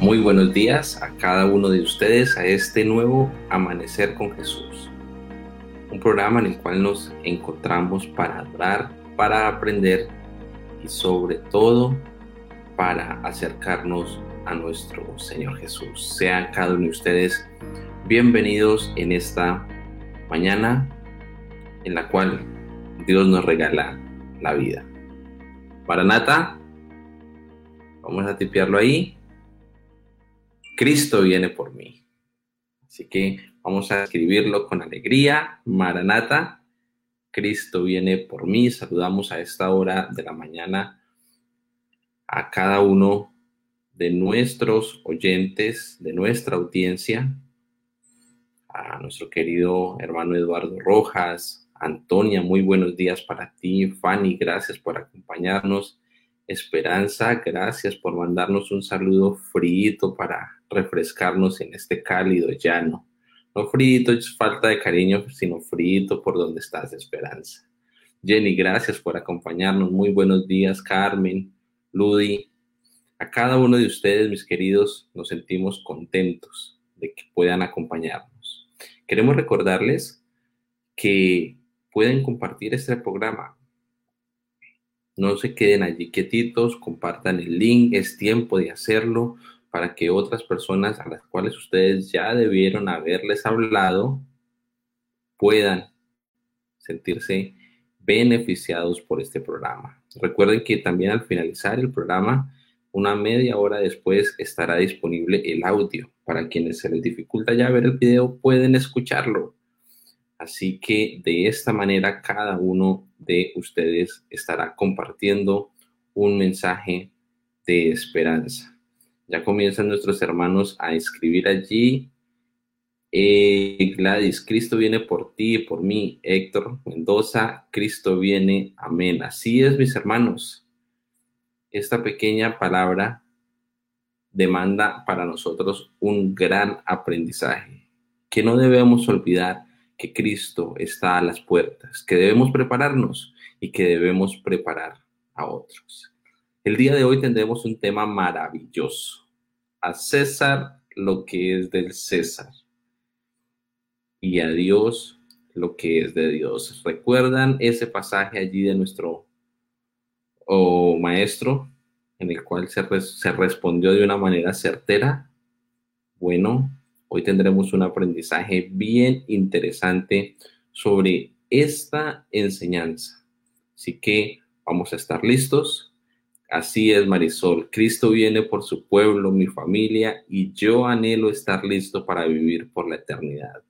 Muy buenos días a cada uno de ustedes a este nuevo Amanecer con Jesús. Un programa en el cual nos encontramos para adorar, para aprender y sobre todo para acercarnos a nuestro Señor Jesús. Sean cada uno de ustedes bienvenidos en esta mañana en la cual Dios nos regala la vida. Maranata, vamos a tipearlo ahí. Cristo viene por mí. Así que vamos a escribirlo con alegría. Maranata, Cristo viene por mí. Saludamos a esta hora de la mañana a cada uno de nuestros oyentes, de nuestra audiencia, a nuestro querido hermano Eduardo Rojas, Antonia, muy buenos días para ti, Fanny, gracias por acompañarnos, Esperanza, gracias por mandarnos un saludo frío para refrescarnos en este cálido llano. No frito es falta de cariño, sino frito por donde estás, Esperanza. Jenny, gracias por acompañarnos. Muy buenos días, Carmen, Ludi. A cada uno de ustedes, mis queridos, nos sentimos contentos de que puedan acompañarnos. Queremos recordarles que pueden compartir este programa no se queden allí quietitos, compartan el link, es tiempo de hacerlo para que otras personas a las cuales ustedes ya debieron haberles hablado puedan sentirse beneficiados por este programa. Recuerden que también al finalizar el programa, una media hora después estará disponible el audio. Para quienes se les dificulta ya ver el video, pueden escucharlo. Así que de esta manera cada uno de ustedes estará compartiendo un mensaje de esperanza. Ya comienzan nuestros hermanos a escribir allí. Eh, Gladys, Cristo viene por ti y por mí. Héctor Mendoza, Cristo viene. Amén. Así es, mis hermanos. Esta pequeña palabra demanda para nosotros un gran aprendizaje que no debemos olvidar que Cristo está a las puertas, que debemos prepararnos y que debemos preparar a otros. El día de hoy tendremos un tema maravilloso. A César lo que es del César y a Dios lo que es de Dios. ¿Recuerdan ese pasaje allí de nuestro maestro en el cual se, se respondió de una manera certera? Bueno, Hoy tendremos un aprendizaje bien interesante sobre esta enseñanza. Así que vamos a estar listos. Así es, Marisol. Cristo viene por su pueblo, mi familia, y yo anhelo estar listo para vivir por la eternidad.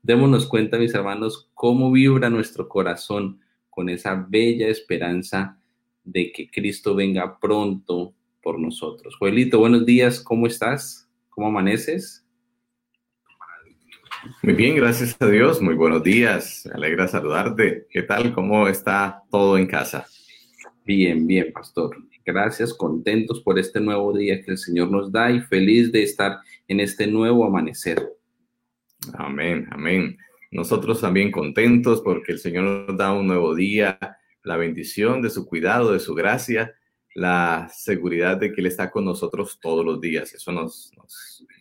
Démonos cuenta, mis hermanos, cómo vibra nuestro corazón con esa bella esperanza de que Cristo venga pronto por nosotros. Joelito, buenos días, ¿cómo estás? ¿Cómo amaneces? Muy bien, gracias a Dios. Muy buenos días. Me alegra saludarte. ¿Qué tal? ¿Cómo está todo en casa? Bien, bien, pastor. Gracias, contentos por este nuevo día que el Señor nos da y feliz de estar en este nuevo amanecer. Amén, amén. Nosotros también contentos porque el Señor nos da un nuevo día, la bendición de su cuidado, de su gracia, la seguridad de que Él está con nosotros todos los días. Eso nos,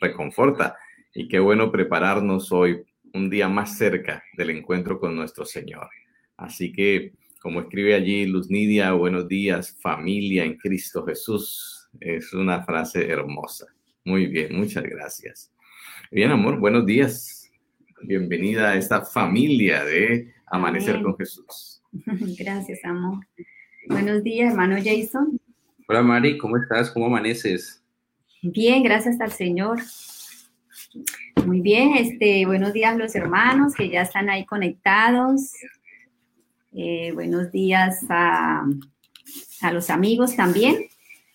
reconforta y qué bueno prepararnos hoy, un día más cerca del encuentro con nuestro Señor. Así que, como escribe allí Luz Nidia, buenos días, familia en Cristo Jesús. Es una frase hermosa. Muy bien, muchas gracias. Bien, amor, buenos días. Bienvenida a esta familia de Amanecer con Jesús. Gracias, amor. Buenos días, hermano Jason. Hola, Mari, ¿cómo estás? ¿Cómo amaneces? Bien, gracias al Señor. Muy bien, este, buenos días los hermanos que ya están ahí conectados. Eh, buenos días a, los amigos también.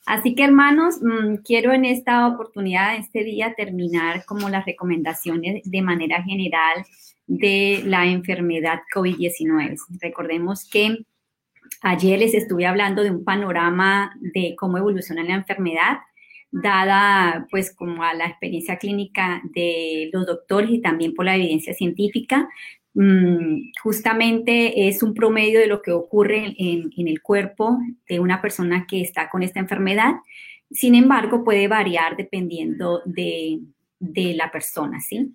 Así que hermanos, mm, quiero en esta oportunidad, este día, terminar como las recomendaciones de manera general de la enfermedad COVID-19. Recordemos que ayer les estuve hablando de un panorama de cómo evoluciona la enfermedad dada pues como a la experiencia clínica de los doctores y también por la evidencia científica. Mm, justamente es un promedio de lo que ocurre en, el cuerpo de una persona que está con esta enfermedad. Sin embargo, puede variar dependiendo de, la persona, ¿sí?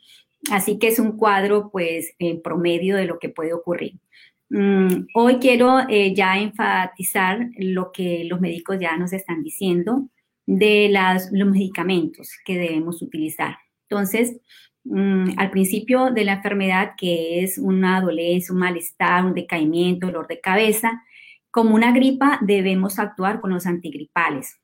Así que es un cuadro, pues, en promedio de lo que puede ocurrir. Mm, hoy quiero eh, ya enfatizar lo que los médicos ya nos están diciendo de los medicamentos que debemos utilizar. Entonces, mm, al principio de la enfermedad, que es una dolencia, un malestar, un decaimiento, dolor de cabeza, como una gripa debemos actuar con los antigripales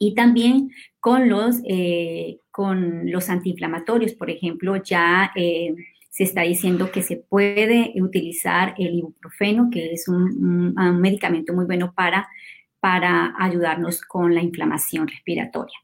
y también con los, eh, con los antiinflamatorios. Por ejemplo, ya eh, se está diciendo que se puede utilizar el ibuprofeno, que es un, medicamento muy bueno para, para ayudarnos con la inflamación respiratoria.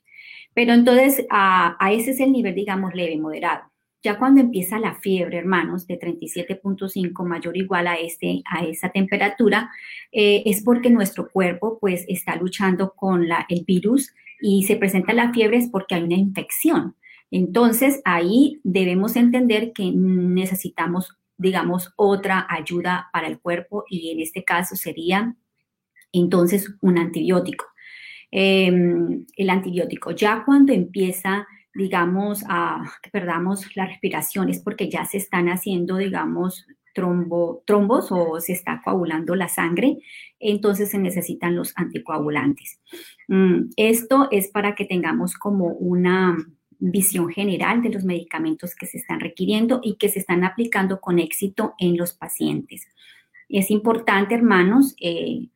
Pero entonces, a, a ese es el nivel, digamos, leve, moderado. Ya cuando empieza la fiebre, hermanos, de 37.5 mayor o igual a, este, a esa temperatura, eh, es porque nuestro cuerpo pues está luchando con el virus y se presenta la fiebre es porque hay una infección. Entonces, ahí debemos entender que necesitamos, digamos, otra ayuda para el cuerpo y en este caso sería entonces un antibiótico. Em, el antibiótico, ya cuando empieza digamos, a que perdamos la respiración, es porque ya se están haciendo, digamos, trombo, trombos o se está coagulando la sangre, entonces se necesitan los anticoagulantes. Mm, esto es para que tengamos como una visión general de los medicamentos que se están requiriendo y que se están aplicando con éxito en los pacientes. Es importante, hermanos, eh,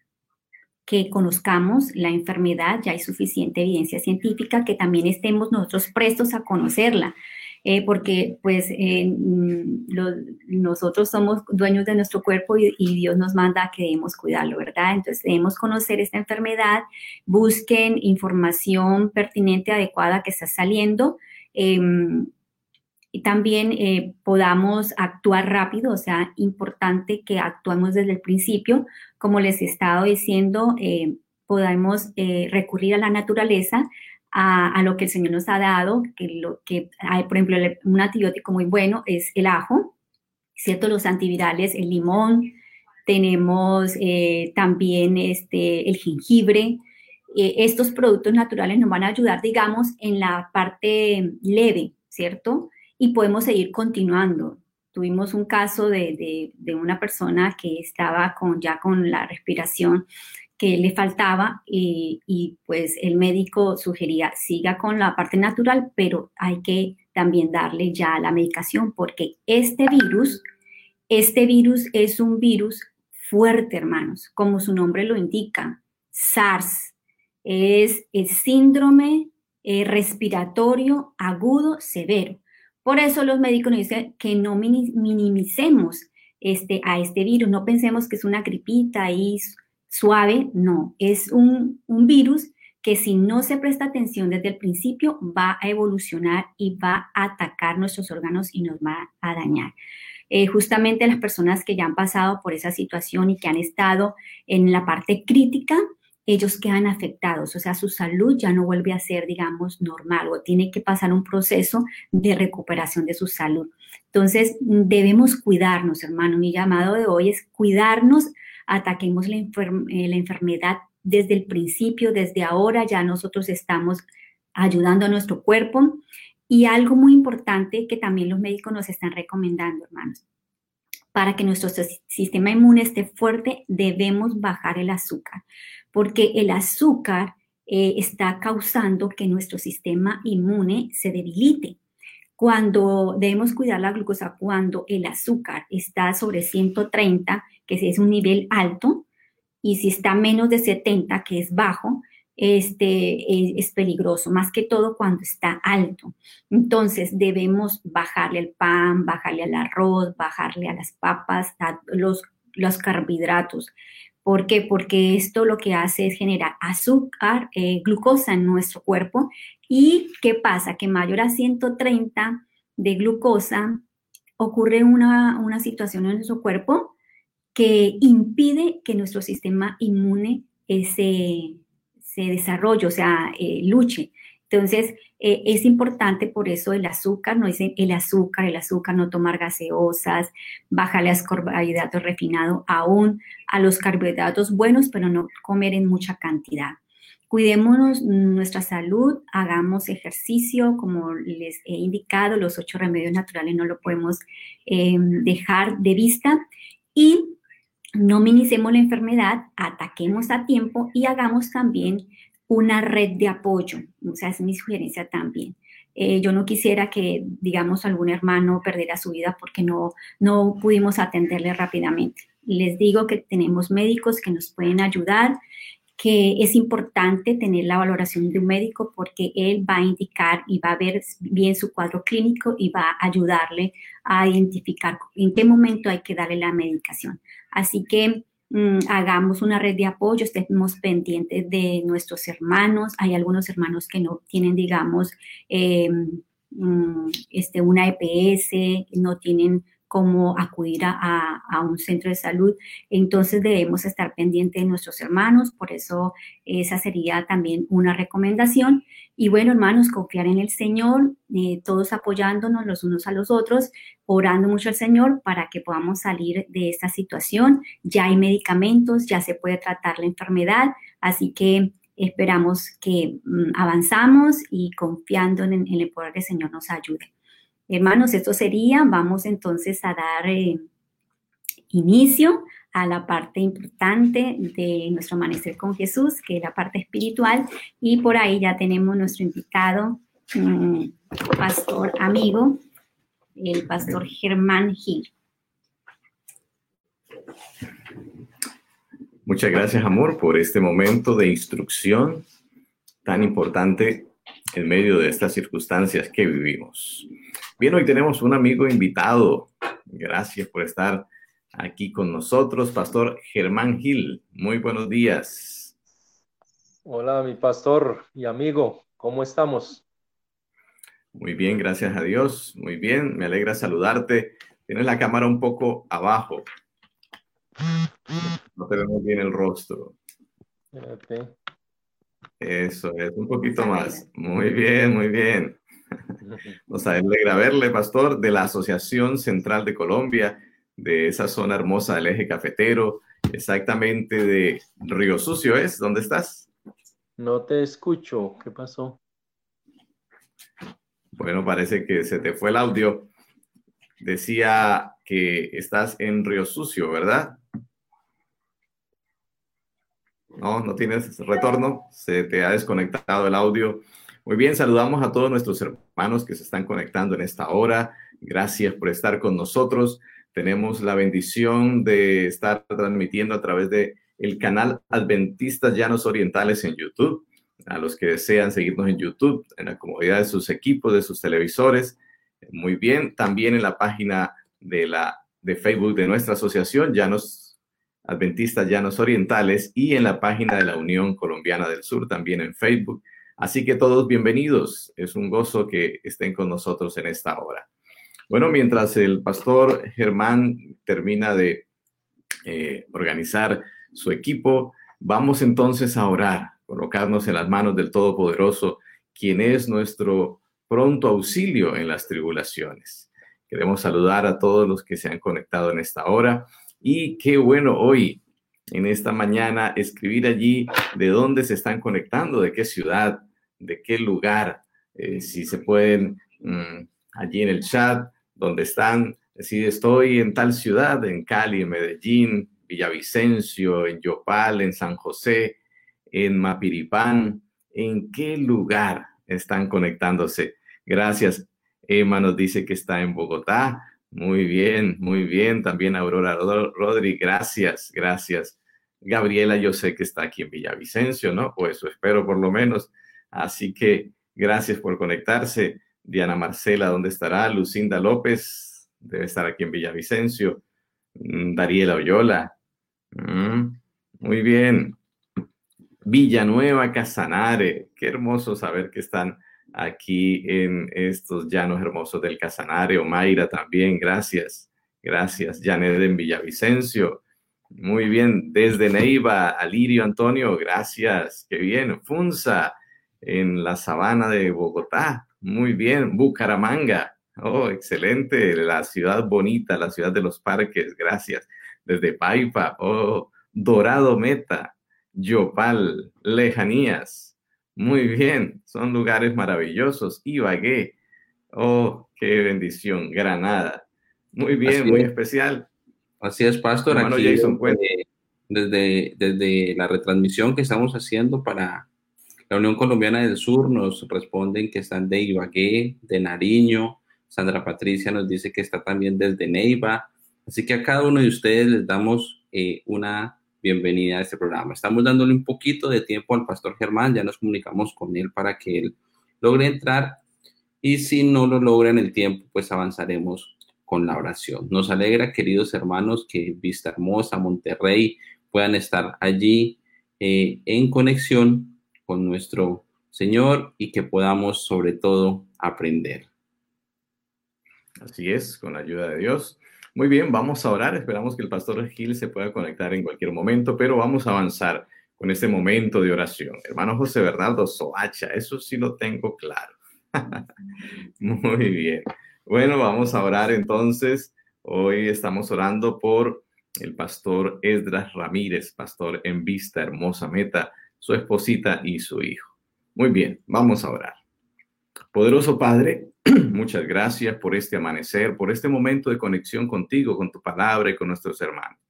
que conozcamos la enfermedad, ya hay suficiente evidencia científica, que también estemos nosotros prestos a conocerla, eh, porque pues eh, mm, nosotros somos dueños de nuestro cuerpo y, Dios nos manda que debemos cuidarlo, ¿verdad? Entonces debemos conocer esta enfermedad, busquen información pertinente, adecuada que está saliendo. Em, y también eh, podamos actuar rápido, o sea, importante que actuemos desde el principio. Como les he estado diciendo, eh, podemos eh, recurrir a la naturaleza, a, lo que el Señor nos ha dado, que lo que hay, por ejemplo, un antibiótico muy bueno es el ajo, ¿cierto? Los antivirales, el limón, tenemos también este, el jengibre. estos productos naturales nos van a ayudar, digamos, en la parte leve, ¿cierto? Y podemos seguir continuando. Tuvimos un caso de, una persona que estaba con, ya con la respiración que le faltaba y, y, pues el médico sugería siga con la parte natural, pero hay que también darle ya la medicación porque este virus, este virus es un virus fuerte, hermanos, como su nombre lo indica, SARS, es el síndrome eh, respiratorio agudo severo. Por eso los médicos nos dicen que no minimicemos este, a este virus, no pensemos que es una gripita ahí suave, no, es un, virus que si no se presta atención desde el principio va a evolucionar y va a atacar nuestros órganos y nos va a dañar. Eh, justamente las personas que ya han pasado por esa situación y que han estado en la parte crítica, ellos quedan afectados, o sea, su salud ya no vuelve a ser, digamos, normal o tiene que pasar un proceso de recuperación de su salud. Entonces, debemos cuidarnos, hermano. Mi llamado de hoy es cuidarnos, ataquemos la, eh, la enfermedad desde el principio, desde ahora ya nosotros estamos ayudando a nuestro cuerpo. Y algo muy importante que también los médicos nos están recomendando, hermanos. Para que nuestro sistema inmune esté fuerte, debemos bajar el azúcar porque el azúcar eh, está causando que nuestro sistema inmune se debilite. Cuando debemos cuidar la glucosa, cuando el azúcar está sobre 130, que es un nivel alto, y si está menos de 70, que es bajo, este, es, peligroso, más que todo cuando está alto. Entonces debemos bajarle el pan, bajarle al arroz, bajarle a las papas, a los, los carbohidratos. ¿Por qué? Porque esto lo que hace es generar azúcar, eh, glucosa en nuestro cuerpo. ¿Y qué pasa? Que mayor a 130 de glucosa ocurre una, una situación en nuestro cuerpo que impide que nuestro sistema inmune se, se desarrolle, o sea, eh, luche. Entonces, eh, es importante por eso el azúcar, no dicen el azúcar, el azúcar, no tomar gaseosas, bajarle a carbohidratos refinados, aún a los carbohidratos buenos, pero no comer en mucha cantidad. Cuidémonos nuestra salud, hagamos ejercicio, como les he indicado, los ocho remedios naturales no lo podemos eh, dejar de vista y no minimicemos la enfermedad, ataquemos a tiempo y hagamos también una red de apoyo. O sea, es mi sugerencia también. Eh, yo no quisiera que, digamos, algún hermano perdiera su vida porque no, no pudimos atenderle rápidamente. Les digo que tenemos médicos que nos pueden ayudar que es importante tener la valoración de un médico porque él va a indicar y va a ver bien su cuadro clínico y va a ayudarle a identificar en qué momento hay que darle la medicación. Así que hagamos una red de apoyo, estemos pendientes de nuestros hermanos. Hay algunos hermanos que no tienen, digamos, em, mm, este, una EPS, no tienen cómo acudir a, un centro de salud. Entonces debemos estar pendientes de nuestros hermanos, por eso esa sería también una recomendación. Y bueno, hermanos, confiar en el Señor, eh, todos apoyándonos los unos a los otros, orando mucho al Señor para que podamos salir de esta situación. Ya hay medicamentos, ya se puede tratar la enfermedad, así que esperamos que mm, avanzamos y confiando en, en el poder del Señor nos ayude. Hermanos, esto sería, vamos entonces a dar eh, inicio a la parte importante de nuestro amanecer con Jesús, que es la parte espiritual, y por ahí ya tenemos nuestro invitado, mm, pastor amigo, el pastor Germán Gil. Muchas gracias, amor, por este momento de instrucción tan importante en medio de estas circunstancias que vivimos. Bien, hoy tenemos un amigo invitado. Gracias por estar aquí con nosotros, Pastor Germán Gil. Muy buenos días. Hola, mi pastor y amigo, ¿cómo estamos? Muy bien, gracias a Dios. Muy bien, me alegra saludarte. Tienes la cámara un poco abajo. No tenemos bien el rostro. Eso es, un poquito más. Muy bien, muy bien. Nos alegra verle, pastor, de la Asociación Central de Colombia, de esa zona hermosa del eje cafetero, exactamente de Río Sucio, ¿es? ¿Dónde estás? No te escucho, ¿qué pasó? Bueno, parece que se te fue el audio. Decía que estás en Río Sucio, ¿verdad? No, no tienes retorno, se te ha desconectado el audio. Muy bien, saludamos a todos nuestros hermanos que se están conectando en esta hora. Gracias por estar con nosotros. Tenemos la bendición de estar transmitiendo a través de el canal Adventistas Llanos Orientales en YouTube. A los que desean seguirnos en YouTube, en la comodidad de sus equipos, de sus televisores. Muy bien, también en la página de la de Facebook de nuestra asociación Llanos Adventistas Llanos Orientales y en la página de la Unión Colombiana del Sur, también en Facebook. Así que todos bienvenidos. Es un gozo que estén con nosotros en esta hora. Bueno, mientras el pastor Germán termina de eh, organizar su equipo, vamos entonces a orar, colocarnos en las manos del Todopoderoso, quien es nuestro pronto auxilio en las tribulaciones. Queremos saludar a todos los que se han conectado en esta hora y qué bueno hoy, en esta mañana, escribir allí de dónde se están conectando, de qué ciudad, de qué lugar, eh, si se pueden mm, allí en el chat donde están, decir estoy en tal ciudad, en Cali, en Medellín, Villavicencio, en Yopal, en San José, en Mapiripán, en qué lugar están conectándose. Gracias. Emma nos dice que está en Bogotá. Muy bien, muy bien. También Aurora Rodri, gracias, gracias. Gabriela, yo sé que está aquí en Villavicencio, ¿no? O eso espero por lo menos. Así que gracias por conectarse. Diana Marcela, ¿dónde estará? Lucinda López, debe estar aquí en Villavicencio. Mm, Dariela Oyola. Mm, muy bien. Villanueva Casanare. Qué hermoso saber que están aquí en estos llanos hermosos del Casanare. Omaira también, gracias. Gracias. Janet en Villavicencio. Muy bien. Desde Neiva, Alirio Antonio, gracias. Qué bien. Funza, en la sabana de Bogotá. Muy bien, Bucaramanga. Oh, excelente, la ciudad bonita, la ciudad de los parques, gracias. Desde Paipa, oh, Dorado Meta, Yopal, Lejanías. Muy bien, son lugares maravillosos. Ibagué, oh, qué bendición. Granada. Muy bien, muy especial. Así es, Pastor. aquí desde, desde la retransmisión que estamos haciendo para la Unión Colombiana del Sur, nos responden que están de Ibagué, de Nariño. Sandra Patricia nos dice que está también desde Neiva. Así que a cada uno de ustedes les damos eh, una bienvenida a este programa. Estamos dándole un poquito de tiempo al pastor Germán, ya nos comunicamos con él para que él logre entrar y si no lo logra en el tiempo, pues avanzaremos con la oración. Nos alegra, queridos hermanos, que Vista Hermosa, Monterrey puedan estar allí eh, en conexión con nuestro Señor y que podamos sobre todo aprender. Así es, con la ayuda de Dios. Muy bien, vamos a orar. Esperamos que el pastor Gil se pueda conectar en cualquier momento, pero vamos a avanzar con este momento de oración. Hermano José Bernardo Soacha, eso sí lo tengo claro. Muy bien. Bueno, vamos a orar entonces. Hoy estamos orando por el pastor Esdras Ramírez, pastor en Vista Hermosa Meta, su esposita y su hijo. Muy bien, vamos a orar. Poderoso Padre, muchas gracias por este amanecer, por este momento de conexión contigo, con tu palabra y con nuestros hermanos.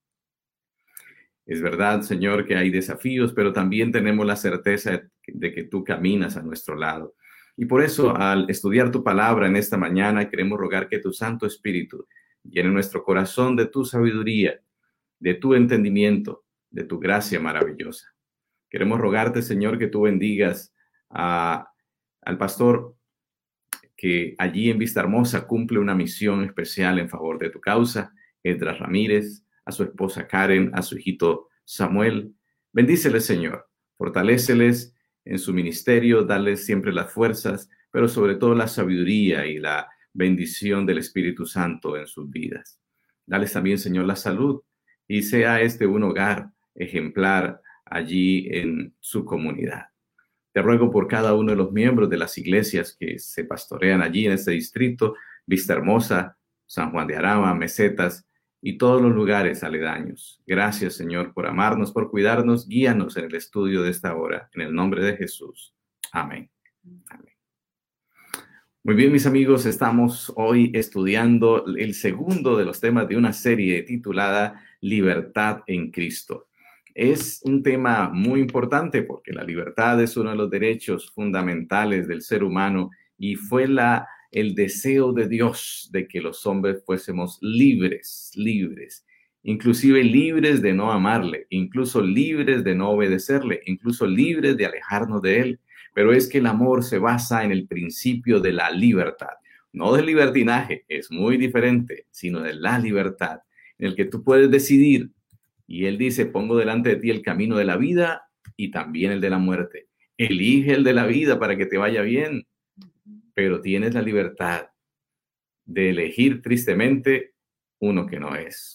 Es verdad, Señor, que hay desafíos, pero también tenemos la certeza de que tú caminas a nuestro lado. Y por eso, al estudiar tu palabra en esta mañana, queremos rogar que tu Santo Espíritu llene nuestro corazón de tu sabiduría, de tu entendimiento, de tu gracia maravillosa. Queremos rogarte, Señor, que tú bendigas a, al pastor que allí en Vista Hermosa cumple una misión especial en favor de tu causa, Edras Ramírez, a su esposa Karen, a su hijito Samuel. Bendíceles, Señor, fortaléceles en su ministerio, darles siempre las fuerzas, pero sobre todo la sabiduría y la bendición del Espíritu Santo en sus vidas. Dales también, Señor, la salud y sea este un hogar ejemplar allí en su comunidad. Te ruego por cada uno de los miembros de las iglesias que se pastorean allí en este distrito, Vista Hermosa, San Juan de Arama, Mesetas y todos los lugares aledaños. Gracias, Señor, por amarnos, por cuidarnos. Guíanos en el estudio de esta hora. En el nombre de Jesús. Amén. Muy bien, mis amigos, estamos hoy estudiando el segundo de los temas de una serie titulada Libertad en Cristo es un tema muy importante porque la libertad es uno de los derechos fundamentales del ser humano y fue la, el deseo de Dios de que los hombres fuésemos libres, libres, inclusive libres de no amarle, incluso libres de no obedecerle, incluso libres de alejarnos de él. Pero es que el amor se basa en el principio de la libertad, no del libertinaje, es muy diferente, sino de la libertad, en el que tú puedes decidir y él dice, pongo delante de ti el camino de la vida y también el de la muerte. Elige el de la vida para que te vaya bien, pero tienes la libertad de elegir tristemente uno que no es.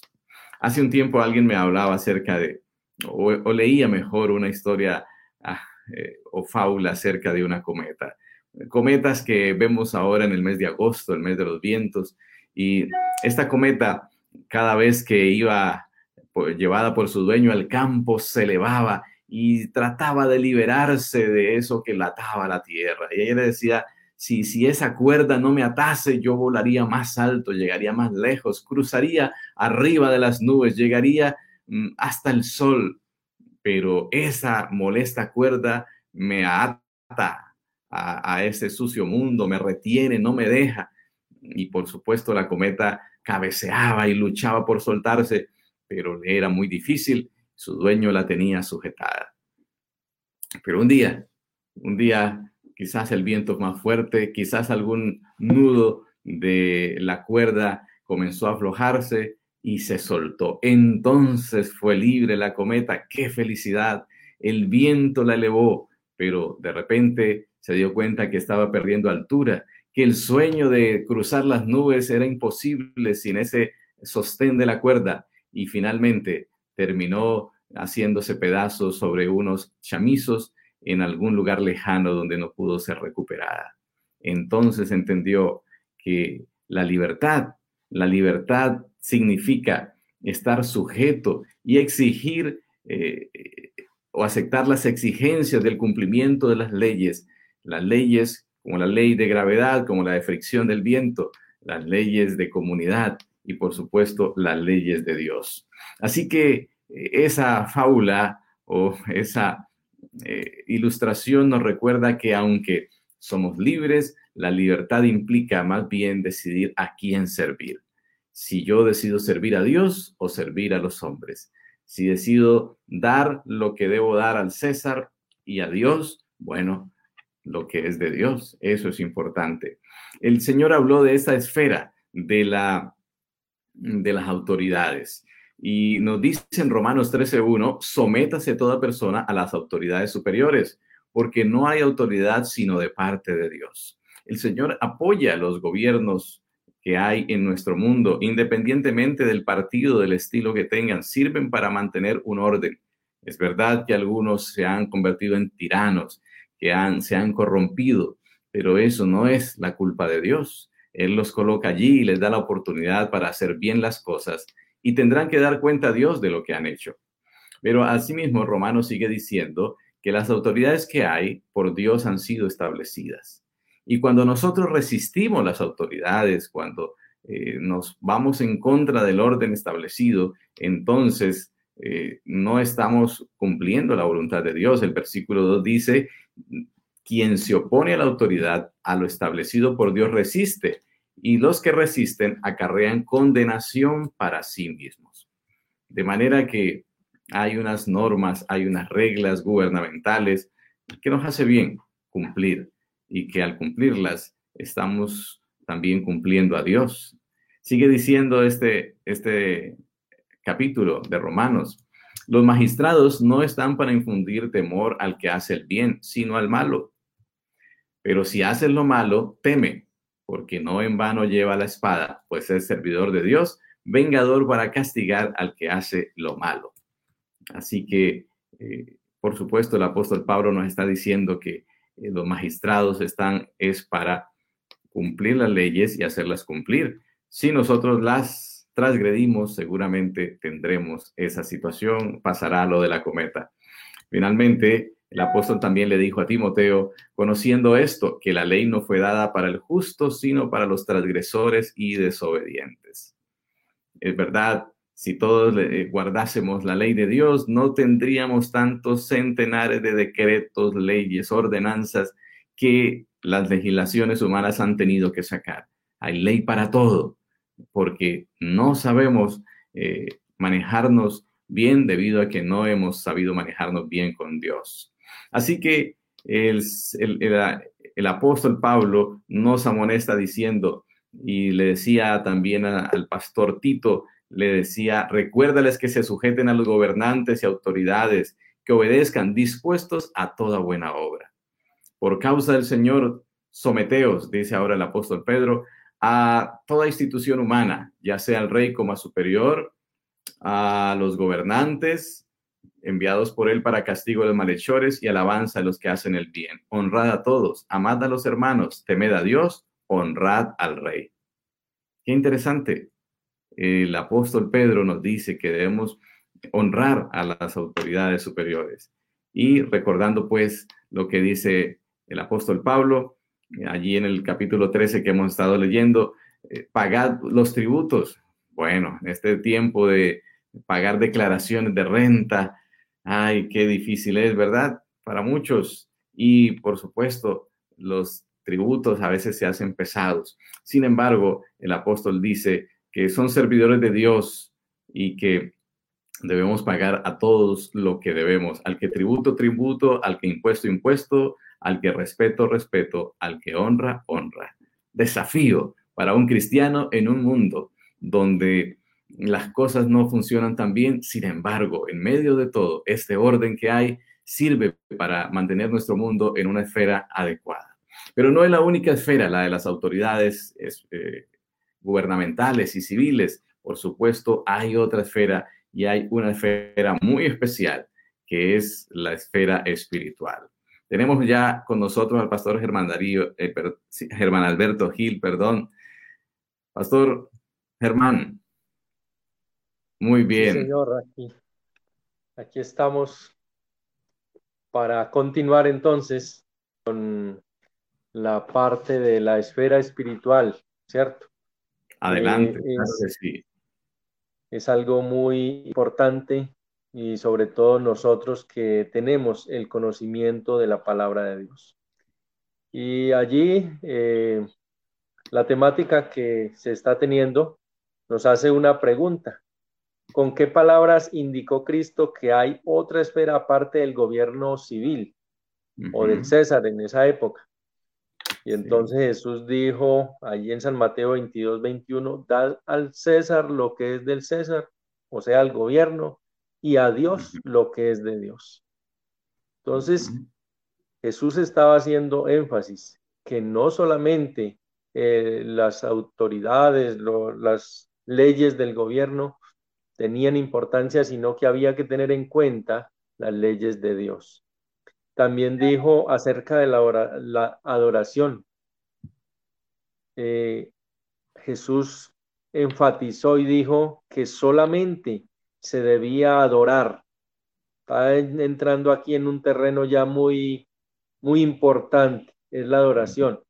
Hace un tiempo alguien me hablaba acerca de, o, leía mejor una historia ah, eh, o fábula acerca de una cometa. Cometas que vemos ahora en el mes de agosto, el mes de los vientos, y esta cometa cada vez que iba llevada por su dueño al campo, se elevaba y trataba de liberarse de eso que la ataba la tierra. Y ella le decía, si, si esa cuerda no me atase, yo volaría más alto, llegaría más lejos, cruzaría arriba de las nubes, llegaría mm, hasta el sol, pero esa molesta cuerda me ata a, a ese sucio mundo, me retiene, no me deja. Y por supuesto la cometa cabeceaba y luchaba por soltarse, pero era muy difícil, su dueño la tenía sujetada. Pero un día, un día, quizás el viento más fuerte, quizás algún nudo de la cuerda comenzó a aflojarse y se soltó. Entonces fue libre la cometa, qué felicidad. El viento la elevó, pero de repente se dio cuenta que estaba perdiendo altura, que el sueño de cruzar las nubes era imposible sin ese sostén de la cuerda y finalmente terminó haciéndose pedazos sobre unos chamizos en algún lugar lejano donde no pudo ser recuperada. Entonces entendió que la libertad, la libertad significa estar sujeto y exigir eh, o aceptar las exigencias del cumplimiento de las leyes, las leyes como la ley de gravedad, como la de fricción del viento, las leyes de comunidad y por supuesto las leyes de Dios. Así que eh, esa fábula o esa eh, ilustración nos recuerda que aunque somos libres, la libertad implica más bien decidir a quién servir. Si yo decido servir a Dios o servir a los hombres. Si decido dar lo que debo dar al César y a Dios, bueno, lo que es de Dios, eso es importante. El Señor habló de esta esfera de, la, de las autoridades. Y nos dice en Romanos 13.1, sométase toda persona a las autoridades superiores, porque no hay autoridad sino de parte de Dios. El Señor apoya los gobiernos que hay en nuestro mundo, independientemente del partido, del estilo que tengan, sirven para mantener un orden. Es verdad que algunos se han convertido en tiranos, que han, se han corrompido, pero eso no es la culpa de Dios. Él los coloca allí y les da la oportunidad para hacer bien las cosas y tendrán que dar cuenta a Dios de lo que han hecho. Pero asimismo, Romano sigue diciendo que las autoridades que hay por Dios han sido establecidas. Y cuando nosotros resistimos las autoridades, cuando eh, nos vamos en contra del orden establecido, entonces eh, no estamos cumpliendo la voluntad de Dios. El versículo 2 dice, quien se opone a la autoridad, a lo establecido por Dios, resiste y los que resisten acarrean condenación para sí mismos. De manera que hay unas normas, hay unas reglas gubernamentales que nos hace bien cumplir y que al cumplirlas estamos también cumpliendo a Dios. Sigue diciendo este, este capítulo de Romanos, los magistrados no están para infundir temor al que hace el bien, sino al malo. Pero si haces lo malo, teme, porque no en vano lleva la espada, pues es servidor de Dios, vengador para castigar al que hace lo malo. Así que, eh, por supuesto, el apóstol Pablo nos está diciendo que eh, los magistrados están es para cumplir las leyes y hacerlas cumplir. Si nosotros las transgredimos, seguramente tendremos esa situación, pasará lo de la cometa. Finalmente, el apóstol también le dijo a Timoteo, conociendo esto, que la ley no fue dada para el justo, sino para los transgresores y desobedientes. Es verdad, si todos eh, guardásemos la ley de Dios, no tendríamos tantos centenares de decretos, leyes, ordenanzas que las legislaciones humanas han tenido que sacar. Hay ley para todo, porque no sabemos eh, manejarnos bien debido a que no hemos sabido manejarnos bien con Dios. Así que el, apóstol Pablo nos amonesta diciendo, y le decía también al pastor Tito, le decía, recuérdales que se sujeten a los gobernantes y autoridades, que obedezcan, dispuestos a toda buena obra. Por causa del Señor, someteos, dice ahora el apóstol Pedro, a toda institución humana, ya sea al rey como a superior, a los gobernantes, enviados por él para castigo de los malhechores y alabanza a los que hacen el bien. Honrad a todos, amad a los hermanos, temed a Dios, honrad al rey. Qué interesante. El apóstol Pedro nos dice que debemos honrar a las autoridades superiores. Y recordando pues lo que dice el apóstol Pablo, allí en el capítulo 13 que hemos estado leyendo, eh, pagad los tributos. Bueno, en este tiempo de pagar declaraciones de renta, Ay, qué difícil es, ¿verdad? Para muchos. Y por supuesto, los tributos a veces se hacen pesados. Sin embargo, el apóstol dice que son servidores de Dios y que debemos pagar a todos lo que debemos. Al que tributo, tributo, al que impuesto, impuesto, al que respeto, respeto, al que honra, honra. Desafío para un cristiano en un mundo donde las cosas no funcionan tan bien. Sin embargo, en medio de todo, este orden que hay sirve para mantener nuestro mundo en una esfera adecuada. Pero no es la única esfera, la de las autoridades eh, gubernamentales y civiles. Por supuesto, hay otra esfera y hay una esfera muy especial, que es la esfera espiritual. Tenemos ya con nosotros al pastor Germán Darío, eh, Germán Alberto Gil, perdón. Pastor Germán, muy bien. señor, aquí, aquí estamos para continuar entonces con la parte de la esfera espiritual, ¿cierto? Adelante, eh, es, es algo muy importante y sobre todo nosotros que tenemos el conocimiento de la palabra de Dios. Y allí eh, la temática que se está teniendo nos hace una pregunta. ¿Con qué palabras indicó Cristo que hay otra esfera aparte del gobierno civil o del César en esa época? Y entonces Jesús dijo allí en San Mateo 22, 21, dad al César lo que es del César, o sea, al gobierno, y a Dios lo que es de Dios. Entonces, Jesús estaba haciendo énfasis que no solamente eh, las autoridades, las leyes del gobierno tenían importancia, sino que había que tener en cuenta las leyes de Dios. También dijo acerca de la, adoración. Eh, Jesús enfatizó y dijo que solamente se debía adorar. Está entrando aquí en un terreno ya muy, muy importante, es la adoración.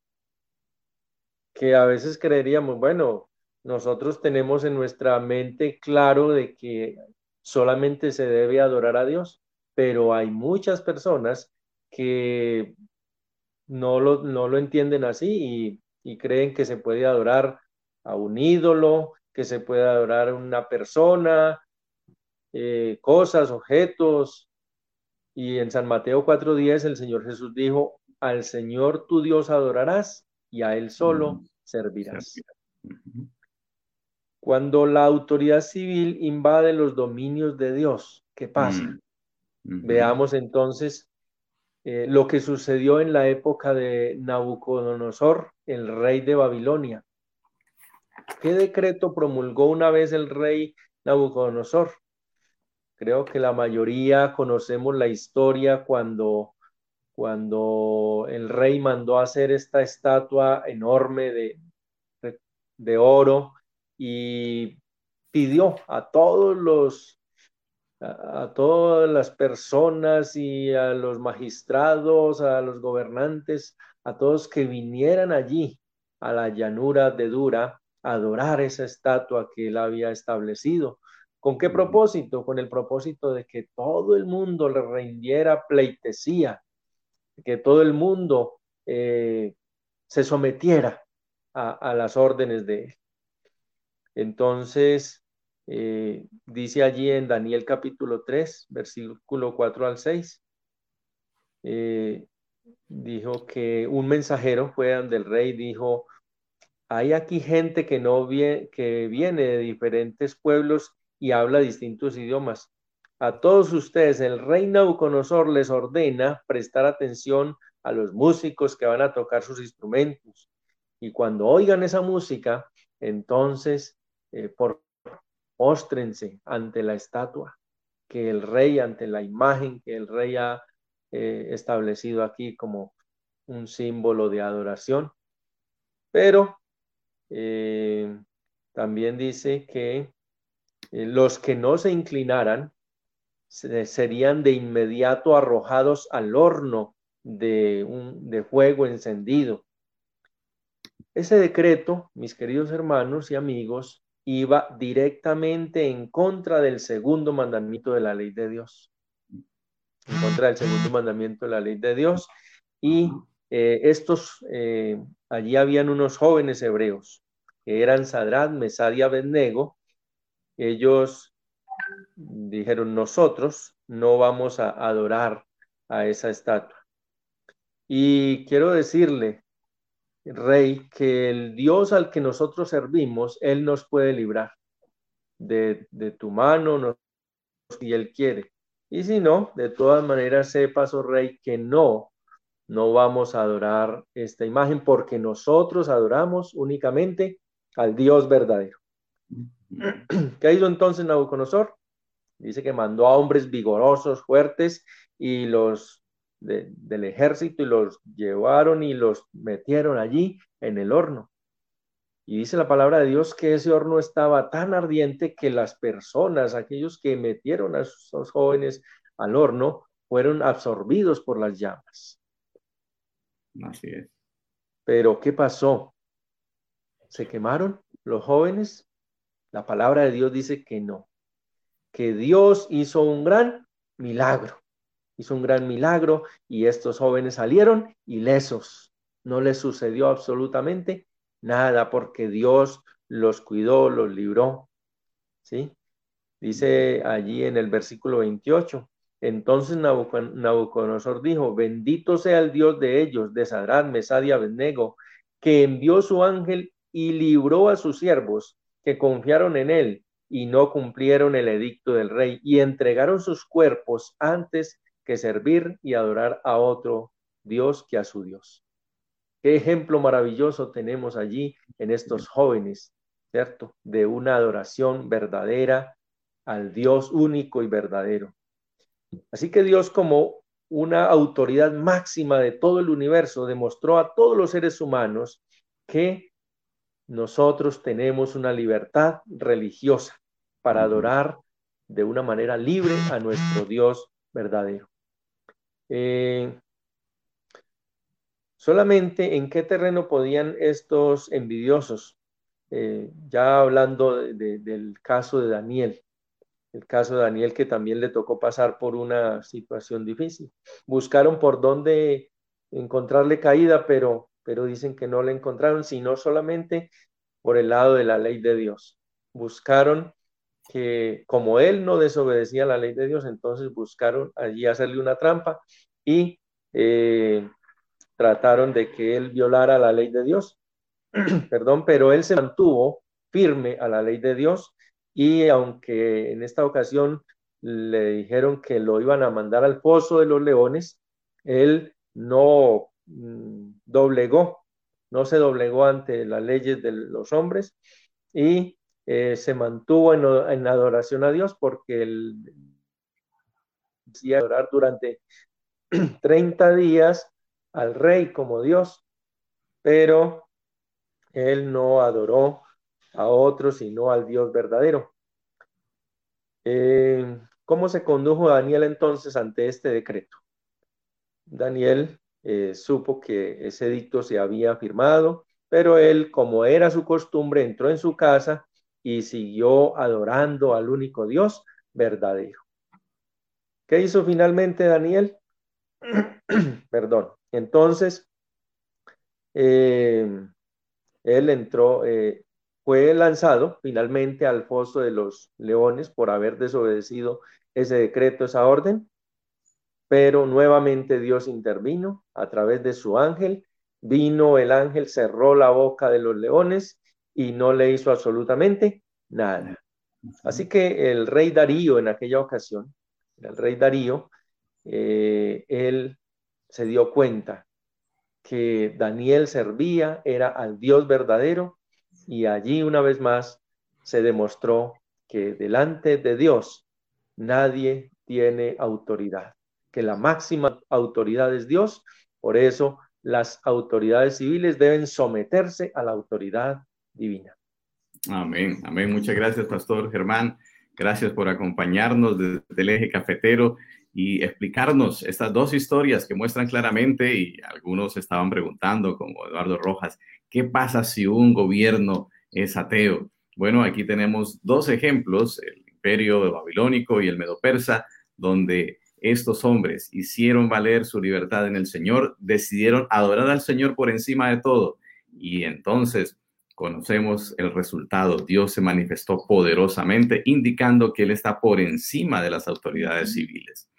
Que a veces creeríamos, bueno, nosotros tenemos en nuestra mente claro de que solamente se debe adorar a Dios, pero hay muchas personas que no lo, no lo entienden así y, creen que se puede adorar a un ídolo, que se puede adorar a una persona, eh, cosas, objetos. Y en San Mateo 4.10 el Señor Jesús dijo, al Señor tu Dios adorarás y a Él solo servirás. Cuando la autoridad civil invade los dominios de Dios, ¿qué pasa? Mm. Veamos entonces eh, lo que sucedió en la época de Nabucodonosor, el rey de Babilonia. ¿Qué decreto promulgó una vez el rey Nabucodonosor? Creo que la mayoría conocemos la historia cuando, cuando el rey mandó hacer esta estatua enorme de, de oro y pidió a todos los a, todas las personas y a los magistrados, a los gobernantes, a todos que vinieran allí a la llanura de Dura a adorar esa estatua que él había establecido. ¿Con qué propósito? Con el propósito de que todo el mundo le rindiera pleitesía, que todo el mundo eh, se sometiera a, a las órdenes de él. Entonces, eh, dice allí en Daniel capítulo 3, versículo 4 al 6, eh, dijo que un mensajero fue ante el rey, dijo, hay aquí gente que, no viene, que viene de diferentes pueblos y habla distintos idiomas. A todos ustedes, el rey Nabucodonosor les ordena prestar atención a los músicos que van a tocar sus instrumentos. Y cuando oigan esa música, entonces, eh, por Óstrense ante la estatua que el rey, ante la imagen que el rey ha eh, establecido aquí como un símbolo de adoración. Pero eh, también dice que los que no se inclinaran serían de inmediato arrojados al horno de, un, de fuego encendido. Ese decreto, mis queridos hermanos y amigos, iba directamente en contra del segundo mandamiento de la ley de Dios. En contra del segundo mandamiento de la ley de Dios. Y eh, estos, eh, allí habían unos jóvenes hebreos, que eran Sadrat, Mesad y Abednego. Ellos dijeron, nosotros no vamos a adorar a esa estatua. Y quiero decirle, Rey, que el Dios al que nosotros servimos, Él nos puede librar de, tu mano si Él quiere. Y si no, de todas maneras sepas, oh Rey, que no, no vamos a adorar esta imagen porque nosotros adoramos únicamente al Dios verdadero. ¿Qué hizo entonces Nabucodonosor? Dice que mandó a hombres vigorosos, fuertes, y los del ejército y los llevaron y los metieron allí en el horno. Y dice la palabra de Dios que ese horno estaba tan ardiente que las personas, aquellos que metieron a esos jóvenes al horno, fueron absorbidos por las llamas. Así es. Pero ¿qué pasó? ¿Se quemaron los jóvenes? La palabra de Dios dice que no, que Dios hizo un gran milagro, hizo un gran milagro y estos jóvenes salieron ilesos. No les sucedió absolutamente nada porque Dios los cuidó, los libró. ¿Sí? Dice allí en el versículo 28, entonces Nabucodonosor dijo, bendito sea el Dios de ellos, de Sadrán, Mesad y Abednego, que envió su ángel y libró a sus siervos que confiaron en él y no cumplieron el edicto del rey y entregaron sus cuerpos antes que servir y adorar a otro Dios que a su Dios. Qué ejemplo maravilloso tenemos allí en estos jóvenes, ¿cierto? De una adoración verdadera al Dios único y verdadero. Así que Dios como una autoridad máxima de todo el universo demostró a todos los seres humanos que nosotros tenemos una libertad religiosa para adorar de una manera libre a nuestro Dios verdadero. Eh, solamente en qué terreno podían estos envidiosos, eh, ya hablando del caso de Daniel, el caso de Daniel que también le tocó pasar por una situación difícil. Buscaron por dónde encontrarle caída, pero, pero dicen que no le encontraron, sino solamente por el lado de la ley de Dios. Buscaron que como él no desobedecía la ley de Dios, entonces buscaron allí hacerle una trampa y eh, trataron de que él violara la ley de Dios. Perdón, pero él se mantuvo firme a la ley de Dios y aunque en esta ocasión le dijeron que lo iban a mandar al pozo de los leones, él no mm, doblegó, no se doblegó ante las leyes de los hombres y eh, se mantuvo en, adoración a Dios porque él decía adorar durante 30 días al rey como Dios, pero él no adoró a otros, sino al Dios verdadero. Eh, ¿Cómo se condujo Daniel entonces ante este decreto? Daniel eh, supo que ese dicto se había firmado, pero él, como era su costumbre, entró en su casa y siguió adorando al único Dios verdadero. ¿Qué hizo finalmente Daniel? Perdón. Entonces, eh, él entró, fue lanzado finalmente al foso de los leones por haber desobedecido ese decreto, esa orden, pero nuevamente Dios intervino a través de su ángel, vino el ángel, cerró la boca de los leones y no le hizo absolutamente nada. Así que el rey Darío en aquella ocasión, el rey Darío, eh, él se dio cuenta que Daniel servía, era al Dios verdadero y allí una vez más se demostró que delante de Dios nadie tiene autoridad, que la máxima autoridad es Dios, por eso las autoridades civiles deben someterse a la autoridad divina. Amén, amén. Muchas gracias, Pastor Germán. Gracias por acompañarnos desde el eje cafetero y explicarnos estas dos historias que muestran claramente, y algunos estaban preguntando, como Eduardo Rojas, ¿qué pasa si un gobierno es ateo? Bueno, aquí tenemos dos ejemplos, el imperio babilónico y el medo persa, donde estos hombres hicieron valer su libertad en el Señor, decidieron adorar al Señor por encima de todo. Y entonces conocemos el resultado. Dios se manifestó poderosamente, indicando que Él está por encima de las autoridades civiles.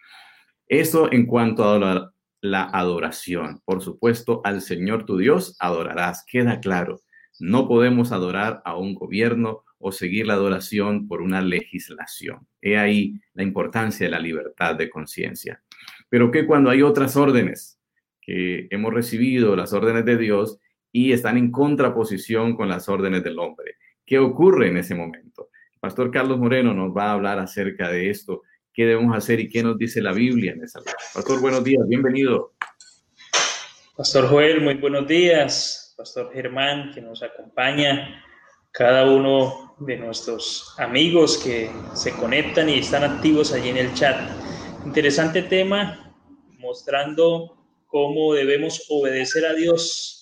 Eso en cuanto a la adoración. Por supuesto, al Señor tu Dios adorarás. Queda claro. No podemos adorar a un gobierno o seguir la adoración por una legislación. He ahí la importancia de la libertad de conciencia. Pero que cuando hay otras órdenes que hemos recibido, las órdenes de Dios, y están en contraposición con las órdenes del hombre. ¿Qué ocurre en ese momento? Pastor Carlos Moreno nos va a hablar acerca de esto qué debemos hacer y qué nos dice la Biblia en esa Pastor, buenos días, bienvenido. Pastor Joel, muy buenos días. Pastor Germán, que nos acompaña, cada uno de nuestros amigos que se conectan y están activos allí en el chat. Interesante tema, mostrando cómo debemos obedecer a Dios,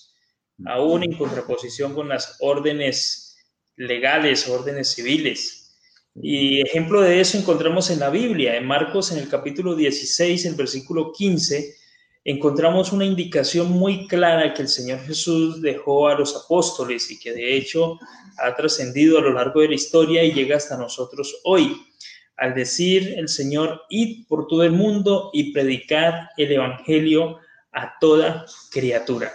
aún en contraposición con las órdenes legales, órdenes civiles. Y ejemplo de eso encontramos en la Biblia, en Marcos en el capítulo 16, el versículo 15, encontramos una indicación muy clara que el Señor Jesús dejó a los apóstoles y que de hecho ha trascendido a lo largo de la historia y llega hasta nosotros hoy. Al decir el Señor, id por todo el mundo y predicad el Evangelio a toda criatura.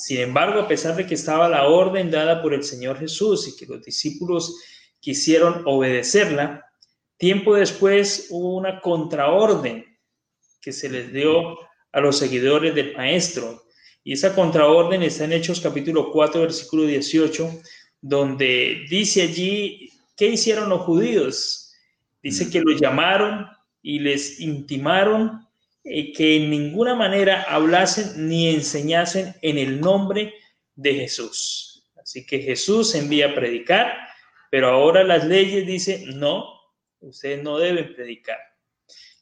Sin embargo, a pesar de que estaba la orden dada por el Señor Jesús y que los discípulos quisieron obedecerla, tiempo después hubo una contraorden que se les dio a los seguidores del Maestro. Y esa contraorden está en Hechos capítulo 4, versículo 18, donde dice allí, ¿qué hicieron los judíos? Dice mm. que los llamaron y les intimaron que en ninguna manera hablasen ni enseñasen en el nombre de Jesús. Así que Jesús envía a predicar, pero ahora las leyes dicen, no, ustedes no deben predicar.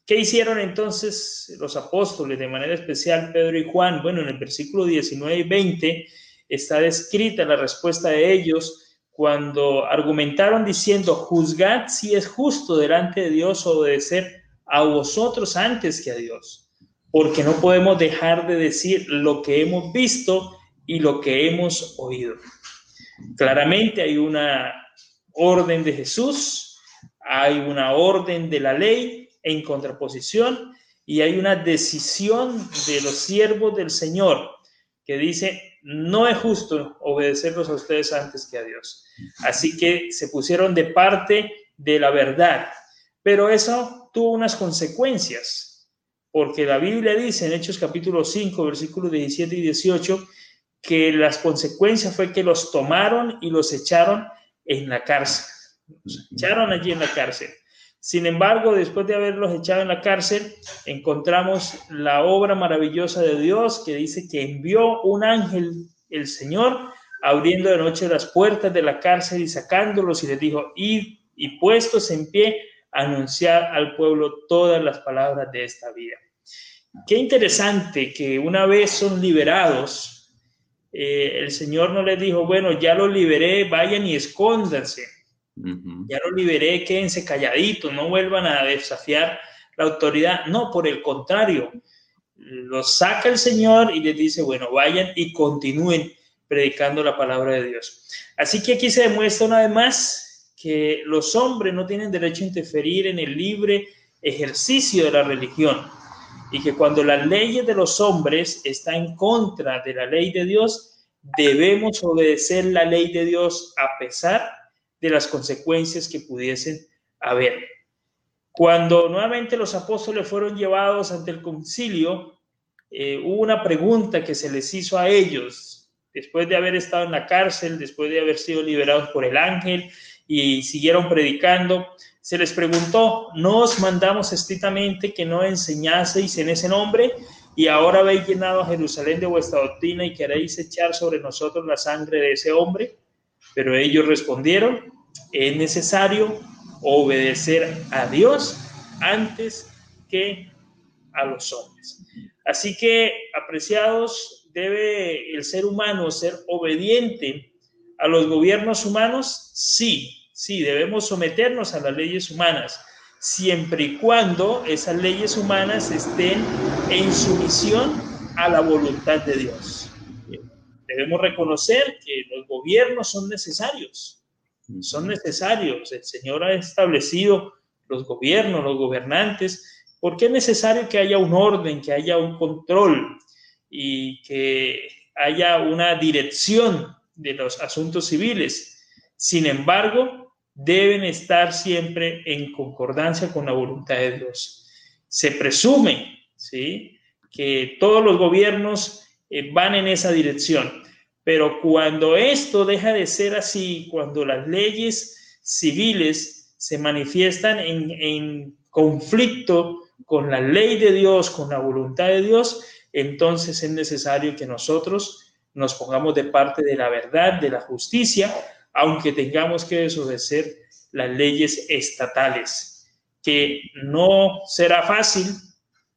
¿Qué hicieron entonces los apóstoles, de manera especial Pedro y Juan? Bueno, en el versículo 19 y 20 está descrita la respuesta de ellos cuando argumentaron diciendo, juzgad si es justo delante de Dios obedecer a vosotros antes que a Dios, porque no podemos dejar de decir lo que hemos visto y lo que hemos oído. Claramente hay una orden de Jesús, hay una orden de la ley, en contraposición y hay una decisión de los siervos del Señor que dice, no es justo obedecerlos a ustedes antes que a Dios. Así que se pusieron de parte de la verdad, pero eso tuvo unas consecuencias, porque la Biblia dice en Hechos capítulo 5, versículos 17 y 18, que las consecuencias fue que los tomaron y los echaron en la cárcel. Los echaron allí en la cárcel. Sin embargo, después de haberlos echado en la cárcel, encontramos la obra maravillosa de Dios que dice que envió un ángel, el Señor, abriendo de noche las puertas de la cárcel y sacándolos y les dijo, id y puestos en pie, anunciar al pueblo todas las palabras de esta vida. Qué interesante que una vez son liberados, eh, el Señor no les dijo, bueno, ya los liberé, vayan y escóndanse ya lo liberé, quédense calladitos, no vuelvan a desafiar la autoridad. No, por el contrario, los saca el Señor y les dice, bueno, vayan y continúen predicando la palabra de Dios. Así que aquí se demuestra una vez más que los hombres no tienen derecho a interferir en el libre ejercicio de la religión y que cuando las leyes de los hombres están en contra de la ley de Dios, debemos obedecer la ley de Dios a pesar de las consecuencias que pudiesen haber. Cuando nuevamente los apóstoles fueron llevados ante el concilio, eh, hubo una pregunta que se les hizo a ellos, después de haber estado en la cárcel, después de haber sido liberados por el ángel y siguieron predicando, se les preguntó, ¿no os mandamos estrictamente que no enseñaseis en ese nombre? Y ahora habéis llenado a Jerusalén de vuestra doctrina y queréis echar sobre nosotros la sangre de ese hombre. Pero ellos respondieron, es necesario obedecer a Dios antes que a los hombres. Así que, apreciados, debe el ser humano ser obediente a los gobiernos humanos. Sí, sí, debemos someternos a las leyes humanas, siempre y cuando esas leyes humanas estén en sumisión a la voluntad de Dios. Debemos reconocer que los gobiernos son necesarios, son necesarios. El Señor ha establecido los gobiernos, los gobernantes, porque es necesario que haya un orden, que haya un control y que haya una dirección de los asuntos civiles. Sin embargo, deben estar siempre en concordancia con la voluntad de Dios. Se presume, ¿sí? que todos los gobiernos eh, van en esa dirección. Pero cuando esto deja de ser así, cuando las leyes civiles se manifiestan en, en conflicto con la ley de Dios, con la voluntad de Dios, entonces es necesario que nosotros nos pongamos de parte de la verdad, de la justicia, aunque tengamos que desobedecer las leyes estatales. que no será fácil,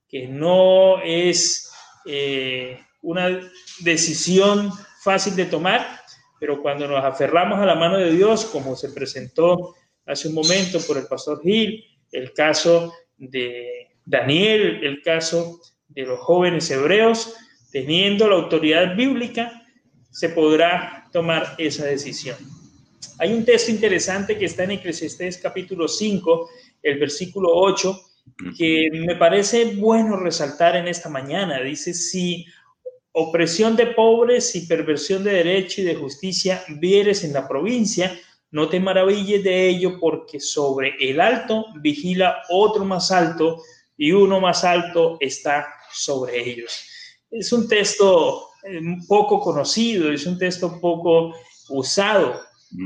que no es eh, una decisión fácil de tomar, pero cuando nos aferramos a la mano de Dios, como se presentó hace un momento por el pastor Gil, el caso de Daniel, el caso de los jóvenes hebreos, teniendo la autoridad bíblica, se podrá tomar esa decisión. Hay un texto interesante que está en Eclesiastés capítulo 5, el versículo 8, que me parece bueno resaltar en esta mañana. Dice, si opresión de pobres y perversión de derecho y de justicia vieres en la provincia, no te maravilles de ello porque sobre el alto vigila otro más alto y uno más alto está sobre ellos. Es un texto eh, poco conocido, es un texto poco usado.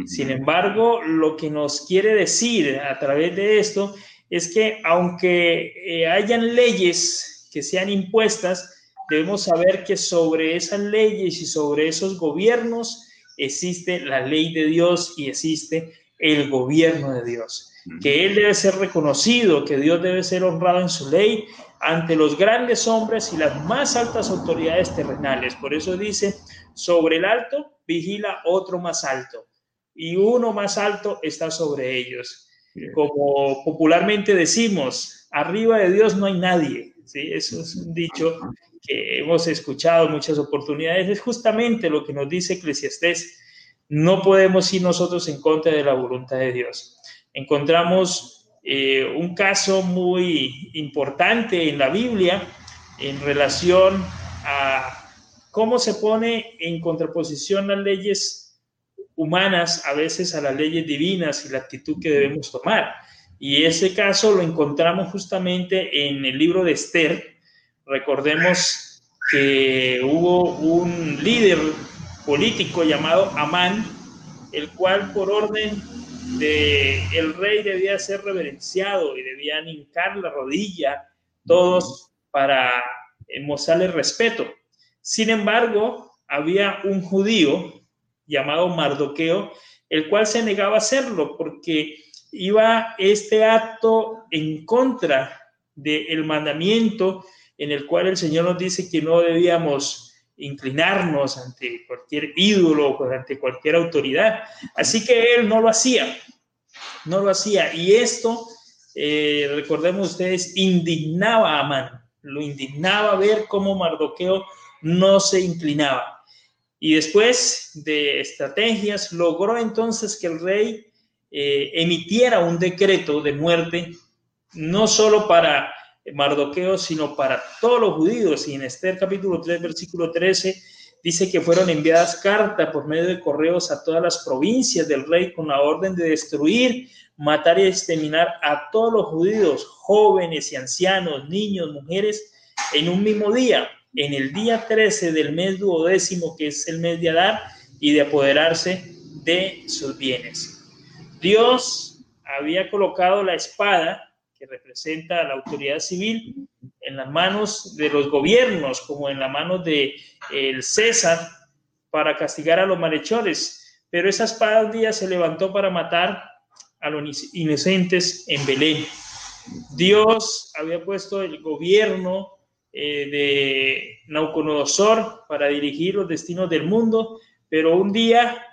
Sin embargo, lo que nos quiere decir a través de esto es que aunque eh, hayan leyes que sean impuestas, debemos saber que sobre esas leyes y sobre esos gobiernos existe la ley de Dios y existe el gobierno de Dios. Que Él debe ser reconocido, que Dios debe ser honrado en su ley ante los grandes hombres y las más altas autoridades terrenales. Por eso dice, sobre el alto vigila otro más alto y uno más alto está sobre ellos. Como popularmente decimos, arriba de Dios no hay nadie. ¿sí? Eso es un dicho que hemos escuchado muchas oportunidades. Es justamente lo que nos dice Eclesiastés. No podemos ir nosotros en contra de la voluntad de Dios. Encontramos eh, un caso muy importante en la Biblia en relación a cómo se pone en contraposición las leyes humanas a veces a las leyes divinas y la actitud que debemos tomar. Y ese caso lo encontramos justamente en el libro de Esther. Recordemos que hubo un líder político llamado Amán, el cual por orden de el rey debía ser reverenciado y debían hincar la rodilla todos para mostrarle respeto. Sin embargo, había un judío llamado Mardoqueo, el cual se negaba a hacerlo porque iba este acto en contra del mandamiento en el cual el Señor nos dice que no debíamos inclinarnos ante cualquier ídolo o ante cualquier autoridad. Así que él no lo hacía, no lo hacía. Y esto, eh, recordemos ustedes, indignaba a Amán, lo indignaba ver cómo Mardoqueo no se inclinaba. Y después de estrategias, logró entonces que el rey eh, emitiera un decreto de muerte, no solo para Mardoqueo, sino para todos los judíos. Y en Esther capítulo 3, versículo 13, dice que fueron enviadas cartas por medio de correos a todas las provincias del rey con la orden de destruir, matar y exterminar a todos los judíos, jóvenes y ancianos, niños, mujeres, en un mismo día en el día 13 del mes duodécimo, que es el mes de Adar, y de apoderarse de sus bienes. Dios había colocado la espada, que representa la autoridad civil, en las manos de los gobiernos, como en las manos de el César, para castigar a los malhechores. Pero esa espada un día se levantó para matar a los inocentes en Belén. Dios había puesto el gobierno eh, de Nauconosor para dirigir los destinos del mundo, pero un día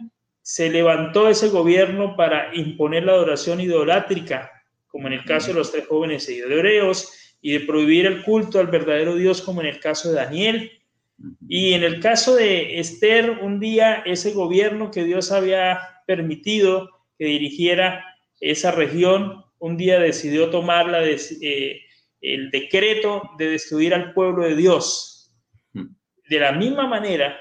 se levantó ese gobierno para imponer la adoración idolátrica, como en el caso de los tres jóvenes hebreos, y de prohibir el culto al verdadero Dios, como en el caso de Daniel. Y en el caso de Esther, un día ese gobierno que Dios había permitido que dirigiera esa región, un día decidió tomar la, eh, el decreto de destruir al pueblo de Dios. Hmm. De la misma manera,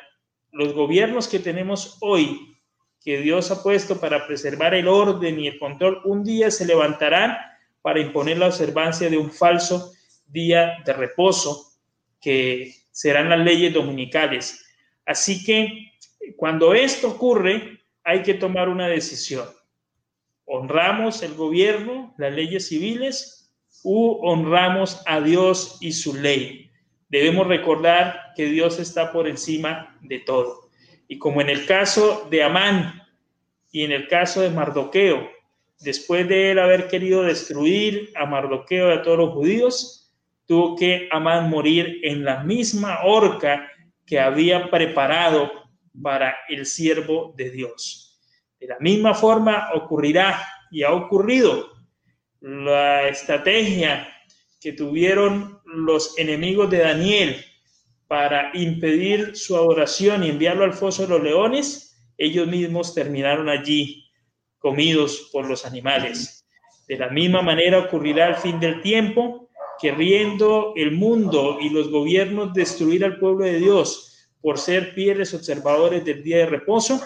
los gobiernos que tenemos hoy, que Dios ha puesto para preservar el orden y el control, un día se levantarán para imponer la observancia de un falso día de reposo, que serán las leyes dominicales. Así que cuando esto ocurre, hay que tomar una decisión. Honramos el gobierno, las leyes civiles, u honramos a Dios y su ley. Debemos recordar que Dios está por encima de todo. Y como en el caso de Amán y en el caso de Mardoqueo, después de él haber querido destruir a Mardoqueo y a todos los judíos, tuvo que Amán morir en la misma horca que había preparado para el siervo de Dios. De la misma forma ocurrirá y ha ocurrido la estrategia que tuvieron los enemigos de Daniel para impedir su adoración y enviarlo al foso de los leones, ellos mismos terminaron allí comidos por los animales. De la misma manera ocurrirá al fin del tiempo, queriendo el mundo y los gobiernos destruir al pueblo de Dios por ser fieles observadores del día de reposo,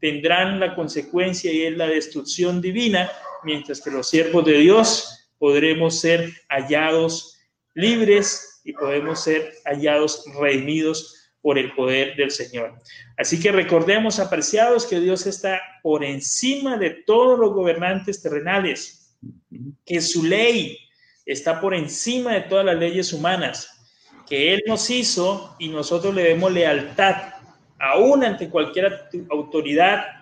tendrán la consecuencia y es la destrucción divina, mientras que los siervos de Dios podremos ser hallados libres y podemos ser hallados redimidos por el poder del Señor. Así que recordemos, apreciados, que Dios está por encima de todos los gobernantes terrenales, que su ley está por encima de todas las leyes humanas, que Él nos hizo y nosotros le demos lealtad, aún ante cualquier autoridad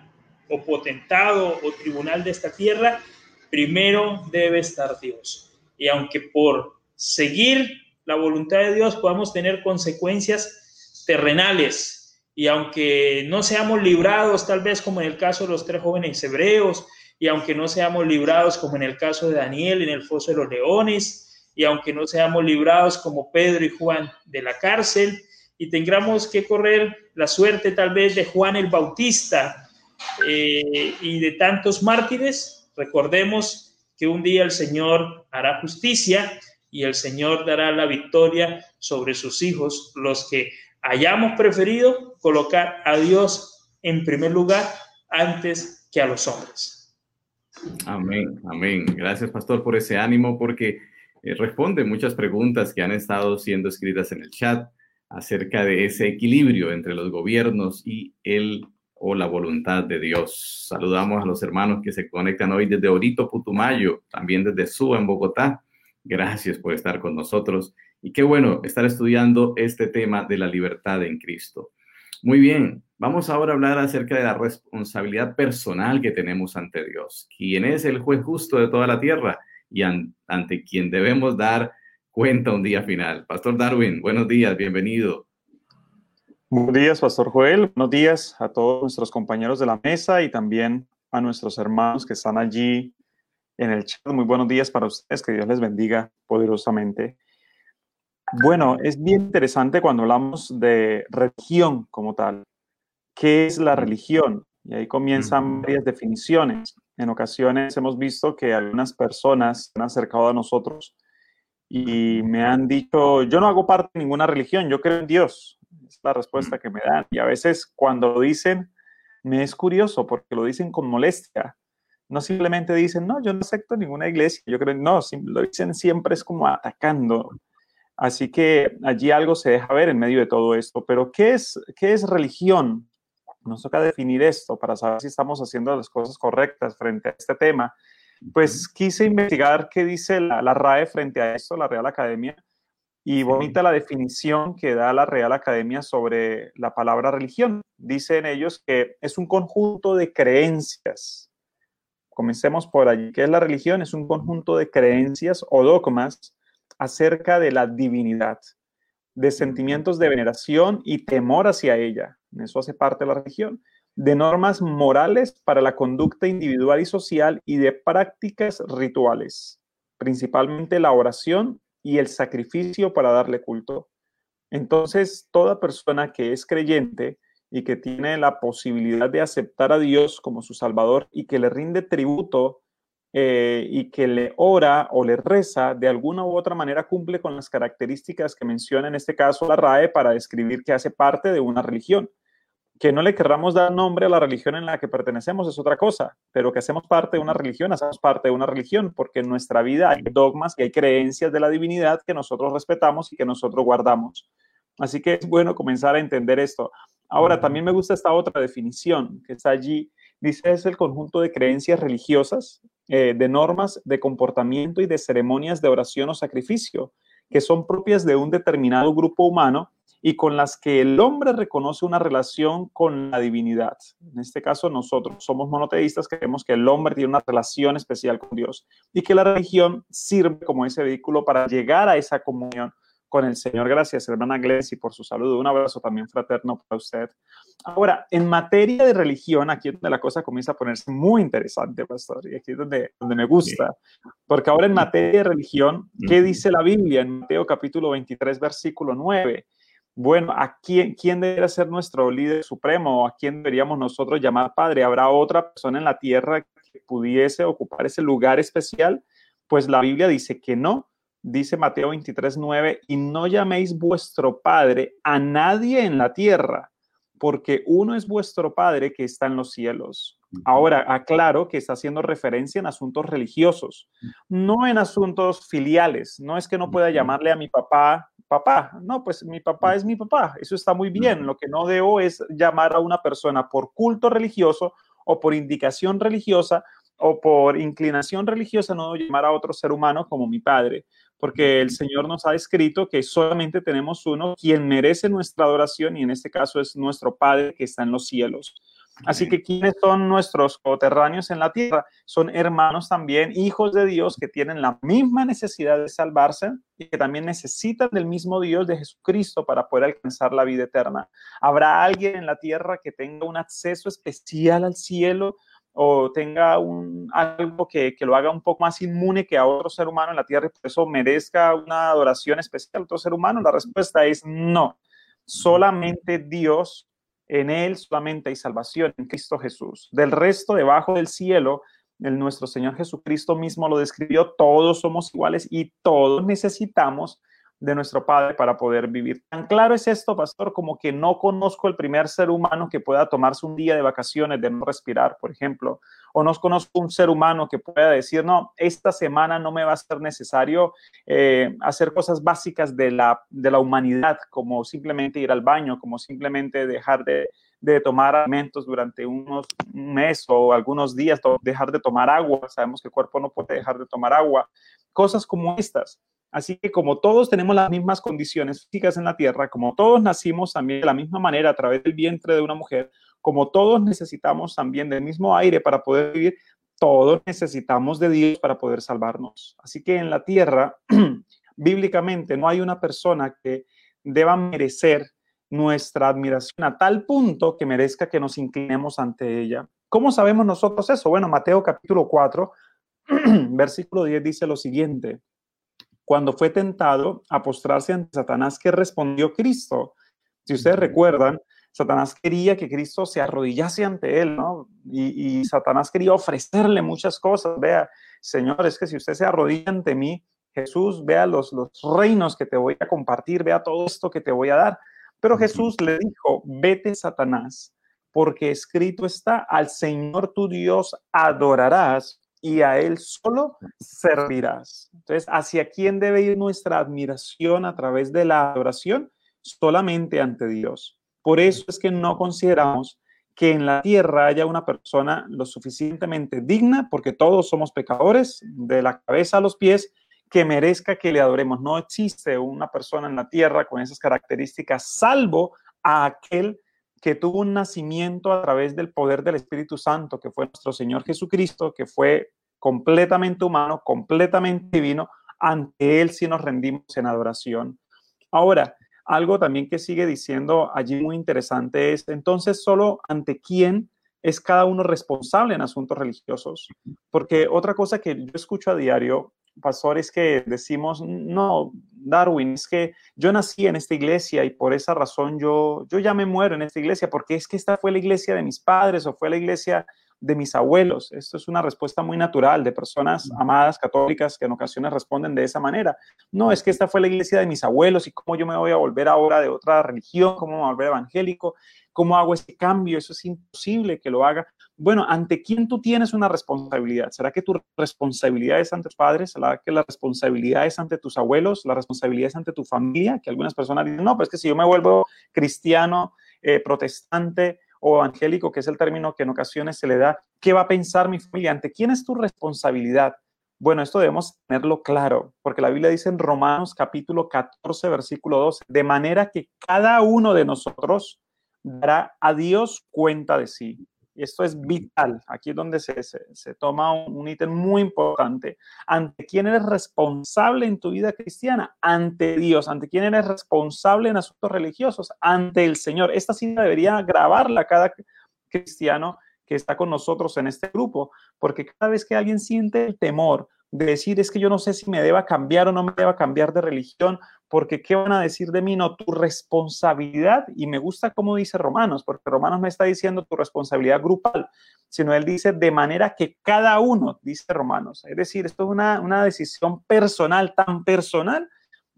o potentado o tribunal de esta tierra, primero debe estar Dios. Y aunque por seguir la voluntad de Dios podamos tener consecuencias, terrenales. Y aunque no seamos librados, tal vez como en el caso de los tres jóvenes hebreos, y aunque no seamos librados como en el caso de Daniel en el foso de los leones, y aunque no seamos librados como Pedro y Juan de la cárcel, y tengamos que correr la suerte tal vez de Juan el Bautista eh, y de tantos mártires, recordemos que un día el Señor hará justicia y el Señor dará la victoria sobre sus hijos, los que hayamos preferido colocar a Dios en primer lugar antes que a los hombres. Amén, amén. Gracias, pastor, por ese ánimo, porque eh, responde muchas preguntas que han estado siendo escritas en el chat acerca de ese equilibrio entre los gobiernos y el o la voluntad de Dios. Saludamos a los hermanos que se conectan hoy desde Orito, Putumayo, también desde Suba, en Bogotá. Gracias por estar con nosotros y qué bueno estar estudiando este tema de la libertad en Cristo. Muy bien, vamos ahora a hablar acerca de la responsabilidad personal que tenemos ante Dios, quien es el juez justo de toda la tierra y ante quien debemos dar cuenta un día final. Pastor Darwin, buenos días, bienvenido. Buenos días, Pastor Joel. Buenos días a todos nuestros compañeros de la mesa y también a nuestros hermanos que están allí en el chat. Muy buenos días para ustedes, que Dios les bendiga poderosamente. Bueno, es bien interesante cuando hablamos de religión como tal. ¿Qué es la religión? Y ahí comienzan varias definiciones. En ocasiones hemos visto que algunas personas se han acercado a nosotros y me han dicho, yo no hago parte de ninguna religión, yo creo en Dios. Es la respuesta que me dan. Y a veces cuando dicen, me es curioso porque lo dicen con molestia. No simplemente dicen, no, yo no acepto ninguna iglesia, yo creo, no, lo dicen siempre es como atacando Así que allí algo se deja ver en medio de todo esto. Pero ¿qué es, qué es religión? Nos toca definir esto para saber si estamos haciendo las cosas correctas frente a este tema. Pues quise investigar qué dice la, la RAE frente a esto, la Real Academia, y bonita la definición que da la Real Academia sobre la palabra religión. Dicen ellos que es un conjunto de creencias. Comencemos por allí. ¿Qué es la religión? Es un conjunto de creencias o dogmas acerca de la divinidad, de sentimientos de veneración y temor hacia ella. Eso hace parte de la religión. De normas morales para la conducta individual y social y de prácticas rituales, principalmente la oración y el sacrificio para darle culto. Entonces, toda persona que es creyente y que tiene la posibilidad de aceptar a Dios como su Salvador y que le rinde tributo eh, y que le ora o le reza, de alguna u otra manera cumple con las características que menciona en este caso la RAE para describir que hace parte de una religión. Que no le querramos dar nombre a la religión en la que pertenecemos es otra cosa, pero que hacemos parte de una religión, hacemos parte de una religión, porque en nuestra vida hay dogmas y hay creencias de la divinidad que nosotros respetamos y que nosotros guardamos. Así que es bueno comenzar a entender esto. Ahora, también me gusta esta otra definición que está allí. Dice, es el conjunto de creencias religiosas, eh, de normas de comportamiento y de ceremonias de oración o sacrificio que son propias de un determinado grupo humano y con las que el hombre reconoce una relación con la divinidad. En este caso, nosotros somos monoteístas, creemos que el hombre tiene una relación especial con Dios y que la religión sirve como ese vehículo para llegar a esa comunión con el Señor. Gracias, hermana Glessy, por su saludo. Un abrazo también fraterno para usted. Ahora, en materia de religión, aquí es donde la cosa comienza a ponerse muy interesante, pastor, y aquí es donde, donde me gusta, porque ahora en materia de religión, ¿qué dice la Biblia en Mateo capítulo 23, versículo 9? Bueno, ¿a quién, quién debería ser nuestro líder supremo? ¿A quién deberíamos nosotros llamar padre? ¿Habrá otra persona en la tierra que pudiese ocupar ese lugar especial? Pues la Biblia dice que no, dice Mateo 23, 9, y no llaméis vuestro Padre a nadie en la tierra, porque uno es vuestro Padre que está en los cielos. Ahora, aclaro que está haciendo referencia en asuntos religiosos, no en asuntos filiales. No es que no pueda llamarle a mi papá papá. No, pues mi papá es mi papá. Eso está muy bien. Lo que no debo es llamar a una persona por culto religioso o por indicación religiosa o por inclinación religiosa, no debo llamar a otro ser humano como mi padre porque el Señor nos ha escrito que solamente tenemos uno quien merece nuestra adoración y en este caso es nuestro Padre que está en los cielos. Así que quienes son nuestros coterráneos en la tierra son hermanos también, hijos de Dios que tienen la misma necesidad de salvarse y que también necesitan del mismo Dios de Jesucristo para poder alcanzar la vida eterna. ¿Habrá alguien en la tierra que tenga un acceso especial al cielo o tenga un, algo que, que, lo haga un poco más inmune que a otro ser humano en la tierra y por eso merezca una adoración especial a otro ser humano? La respuesta es no. Solamente Dios, en Él solamente hay salvación, en Cristo Jesús. Del resto, debajo del cielo, el nuestro Señor Jesucristo mismo lo describió, todos somos iguales y todos necesitamos de nuestro Padre para poder vivir. Tan claro es esto, pastor, como que no conozco el primer ser humano que pueda tomarse un día de vacaciones de no respirar, por ejemplo, o no conozco un ser humano que pueda decir, no, esta semana no me va a ser necesario eh, hacer cosas básicas de la, de la humanidad, como simplemente ir al baño, como simplemente dejar de, de tomar alimentos durante unos un mes o algunos días, dejar de tomar agua. Sabemos que el cuerpo no puede dejar de tomar agua. Cosas como estas. Así que como todos tenemos las mismas condiciones físicas en la tierra, como todos nacimos también de la misma manera a través del vientre de una mujer, como todos necesitamos también del mismo aire para poder vivir, todos necesitamos de Dios para poder salvarnos. Así que en la tierra, bíblicamente, no hay una persona que deba merecer nuestra admiración a tal punto que merezca que nos inclinemos ante ella. ¿Cómo sabemos nosotros eso? Bueno, Mateo capítulo 4, versículo 10 dice lo siguiente cuando fue tentado a postrarse ante Satanás, ¿qué respondió Cristo? Si ustedes recuerdan, Satanás quería que Cristo se arrodillase ante él, ¿no? Y, Satanás quería ofrecerle muchas cosas. Vea, Señor, es que si usted se arrodilla ante mí, Jesús, vea los, los reinos que te voy a compartir, vea todo esto que te voy a dar. Pero Jesús le dijo, vete, Satanás, porque escrito está, al Señor tu Dios adorarás y a Él solo servirás. Entonces, ¿hacia quién debe ir nuestra admiración a través de la adoración? Solamente ante Dios. Por eso es que no consideramos que en la tierra haya una persona lo suficientemente digna, porque todos somos pecadores, de la cabeza a los pies, que merezca que le adoremos. No existe una persona en la tierra con esas características, salvo a aquel que tuvo un nacimiento a través del poder del Espíritu Santo, que fue nuestro Señor Jesucristo, que fue completamente humano, completamente divino, ante Él si nos rendimos en adoración. Ahora, algo también que sigue diciendo allí muy interesante es, entonces, solo ante quién es cada uno responsable en asuntos religiosos. Porque otra cosa que yo escucho a diario pastores que decimos, no, Darwin, es que yo nací en esta iglesia y por esa razón yo, yo ya me muero en esta iglesia, porque es que esta fue la iglesia de mis padres o fue la iglesia de mis abuelos. Esto es una respuesta muy natural de personas amadas católicas que en ocasiones responden de esa manera. No, es que esta fue la iglesia de mis abuelos y cómo yo me voy a volver ahora de otra religión, cómo me voy a volver evangélico, cómo hago ese cambio, eso es imposible que lo haga. Bueno, ¿ante quién tú tienes una responsabilidad? ¿Será que tu responsabilidad es ante tus padres? ¿Será que la responsabilidad es ante tus abuelos? ¿La responsabilidad es ante tu familia? Que algunas personas dicen, no, pues es que si yo me vuelvo cristiano, eh, protestante, o evangélico, que es el término que en ocasiones se le da, ¿qué va a pensar mi familia? ¿Ante quién es tu responsabilidad? Bueno, esto debemos tenerlo claro, porque la Biblia dice en Romanos capítulo 14, versículo 12, de manera que cada uno de nosotros dará a Dios cuenta de sí. Y esto es vital. Aquí es donde se, se, toma un, ítem muy importante. ¿Ante quién eres responsable en tu vida cristiana? Ante Dios. ¿Ante quién eres responsable en asuntos religiosos? Ante el Señor. Esta cita debería grabarla cada cristiano que está con nosotros en este grupo, porque cada vez que alguien siente el temor decir es que yo no sé si me deba cambiar o no me deba cambiar de religión, porque ¿qué van a decir de mí? No, tu responsabilidad, y me gusta cómo dice Romanos, porque Romanos me está diciendo tu responsabilidad grupal, sino él dice de manera que cada uno, dice Romanos, es decir, esto es una, una decisión personal, tan personal,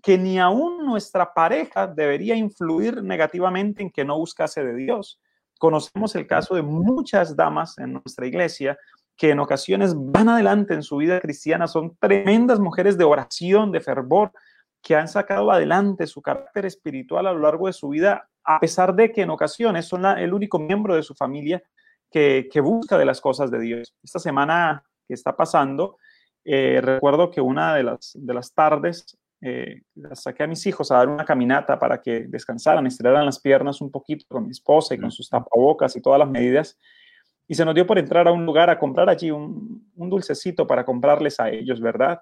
que ni aún nuestra pareja debería influir negativamente en que no buscase de Dios. Conocemos el caso de muchas damas en nuestra iglesia que en ocasiones van adelante en su vida cristiana, son tremendas mujeres de oración, de fervor, que han sacado adelante su carácter espiritual a lo largo de su vida, a pesar de que en ocasiones son el único miembro de su familia que, busca de las cosas de Dios. Esta semana que está pasando, eh, recuerdo que una de las, de las tardes eh, saqué a mis hijos a dar una caminata para que descansaran, estiraran las piernas un poquito con mi esposa y con sus tapabocas y todas las medidas. Y se nos dio por entrar a un lugar a comprar allí un, dulcecito para comprarles a ellos, ¿verdad?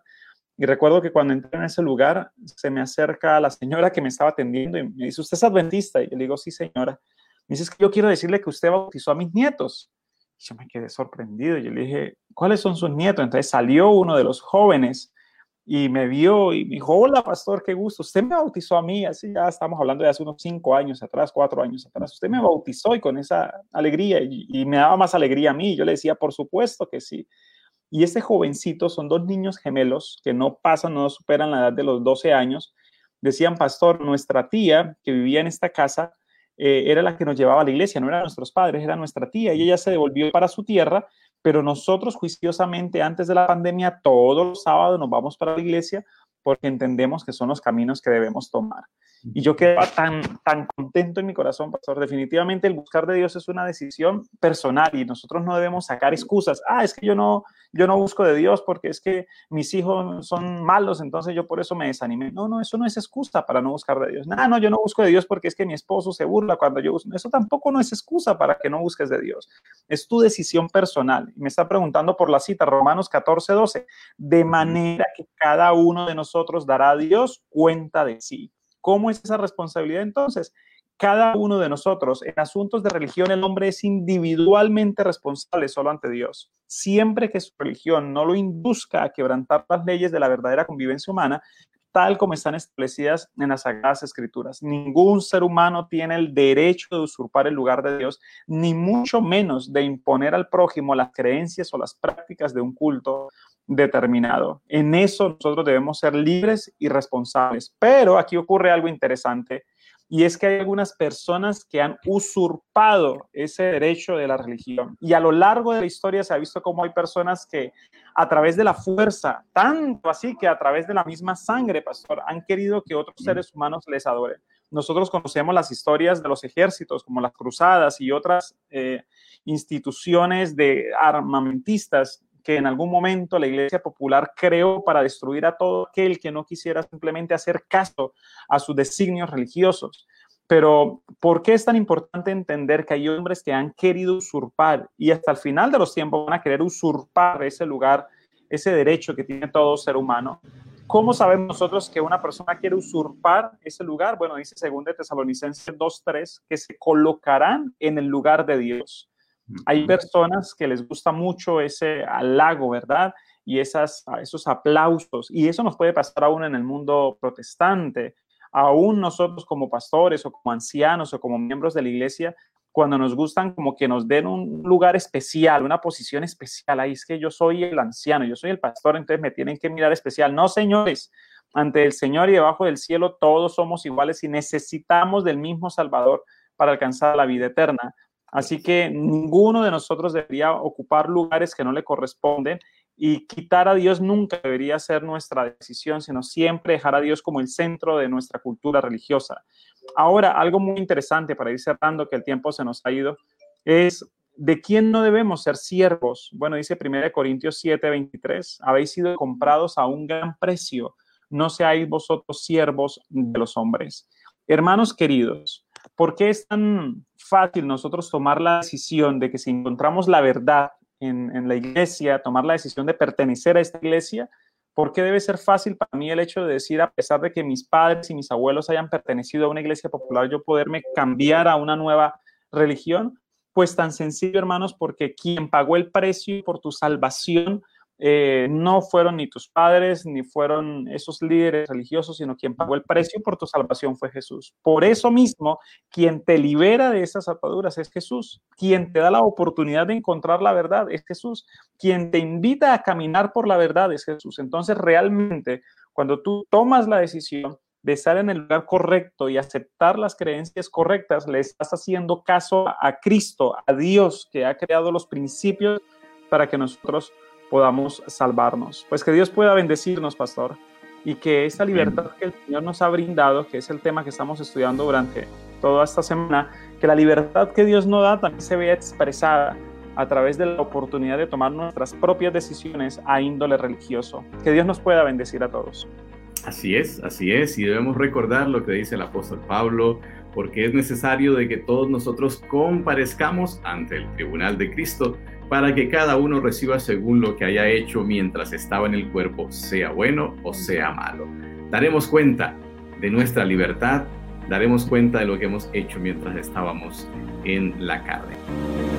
Y recuerdo que cuando entré en ese lugar, se me acerca la señora que me estaba atendiendo y me dice, ¿usted es adventista? Y yo le digo, sí, señora. Me dice, es que yo quiero decirle que usted bautizó a mis nietos. Y yo me quedé sorprendido. Yo le dije, ¿cuáles son sus nietos? Entonces salió uno de los jóvenes y me vio y me dijo, hola pastor, qué gusto, usted me bautizó a mí, así ya estamos hablando de hace unos cinco años atrás, cuatro años atrás, usted me bautizó y con esa alegría y, me daba más alegría a mí, yo le decía, por supuesto que sí. Y este jovencito, son dos niños gemelos que no pasan, no superan la edad de los 12 años, decían, pastor, nuestra tía que vivía en esta casa eh, era la que nos llevaba a la iglesia, no eran nuestros padres, era nuestra tía y ella se devolvió para su tierra pero nosotros juiciosamente antes de la pandemia, todos los sábados nos vamos para la iglesia porque entendemos que son los caminos que debemos tomar. Y yo quedaba tan, tan contento en mi corazón, pastor. Definitivamente el buscar de Dios es una decisión personal y nosotros no debemos sacar excusas. Ah, es que yo no, yo no busco de Dios porque es que mis hijos son malos, entonces yo por eso me desanimé. No, no, eso no es excusa para no buscar de Dios. No, no, yo no busco de Dios porque es que mi esposo se burla cuando yo busco. Eso tampoco no es excusa para que no busques de Dios. Es tu decisión personal. Y me está preguntando por la cita, Romanos 14, 12. De manera que cada uno de nosotros dará a Dios cuenta de sí. ¿Cómo es esa responsabilidad entonces? Cada uno de nosotros, en asuntos de religión, el hombre es individualmente responsable solo ante Dios. Siempre que su religión no lo induzca a quebrantar las leyes de la verdadera convivencia humana, tal como están establecidas en las Sagradas Escrituras. Ningún ser humano tiene el derecho de usurpar el lugar de Dios, ni mucho menos de imponer al prójimo las creencias o las prácticas de un culto determinado. En eso nosotros debemos ser libres y responsables. Pero aquí ocurre algo interesante y es que hay algunas personas que han usurpado ese derecho de la religión. Y a lo largo de la historia se ha visto cómo hay personas que a través de la fuerza, tanto así que a través de la misma sangre, pastor, han querido que otros seres humanos les adoren. Nosotros conocemos las historias de los ejércitos, como las cruzadas y otras eh, instituciones de armamentistas que en algún momento la Iglesia Popular creó para destruir a todo aquel que no quisiera simplemente hacer caso a sus designios religiosos. Pero, ¿por qué es tan importante entender que hay hombres que han querido usurpar y hasta el final de los tiempos van a querer usurpar ese lugar, ese derecho que tiene todo ser humano? ¿Cómo sabemos nosotros que una persona quiere usurpar ese lugar? Bueno, dice 2 Tesalonicenses 2.3 que se colocarán en el lugar de Dios. Hay personas que les gusta mucho ese halago, ¿verdad? Y esas, esos aplausos. Y eso nos puede pasar aún en el mundo protestante. Aún nosotros como pastores o como ancianos o como miembros de la iglesia, cuando nos gustan como que nos den un lugar especial, una posición especial. Ahí es que yo soy el anciano, yo soy el pastor, entonces me tienen que mirar especial. No, señores, ante el Señor y debajo del cielo todos somos iguales y necesitamos del mismo Salvador para alcanzar la vida eterna. Así que ninguno de nosotros debería ocupar lugares que no le corresponden y quitar a Dios nunca debería ser nuestra decisión, sino siempre dejar a Dios como el centro de nuestra cultura religiosa. Ahora, algo muy interesante para ir cerrando, que el tiempo se nos ha ido, es ¿De quién no debemos ser siervos? Bueno, dice 1 Corintios 7, 23, habéis sido comprados a un gran precio, no seáis vosotros siervos de los hombres. Hermanos queridos, ¿por qué es tan fácil nosotros tomar la decisión de que si encontramos la verdad en, la iglesia, tomar la decisión de pertenecer a esta iglesia? ¿Por qué debe ser fácil para mí el hecho de decir, a pesar de que mis padres y mis abuelos hayan pertenecido a una iglesia popular, yo poderme cambiar a una nueva religión? Pues tan sencillo, hermanos, porque quien pagó el precio por tu salvación eh, no fueron ni tus padres, ni fueron esos líderes religiosos, sino quien pagó el precio por tu salvación fue Jesús. Por eso mismo, quien te libera de esas ataduras es Jesús. Quien te da la oportunidad de encontrar la verdad es Jesús. Quien te invita a caminar por la verdad es Jesús. Entonces, realmente, cuando tú tomas la decisión de estar en el lugar correcto y aceptar las creencias correctas, le estás haciendo caso a Cristo, a Dios que ha creado los principios para que nosotros podamos salvarnos. Pues que Dios pueda bendecirnos, pastor, y que esa libertad que el Señor nos ha brindado, que es el tema que estamos estudiando durante toda esta semana, que la libertad que Dios nos da también se vea expresada a través de la oportunidad de tomar nuestras propias decisiones a índole religioso. Que Dios nos pueda bendecir a todos. Así es, así es, y debemos recordar lo que dice el apóstol Pablo, porque es necesario de que todos nosotros comparezcamos ante el tribunal de Cristo para que cada uno reciba según lo que haya hecho mientras estaba en el cuerpo, sea bueno o sea malo. Daremos cuenta de nuestra libertad, daremos cuenta de lo que hemos hecho mientras estábamos en la carne.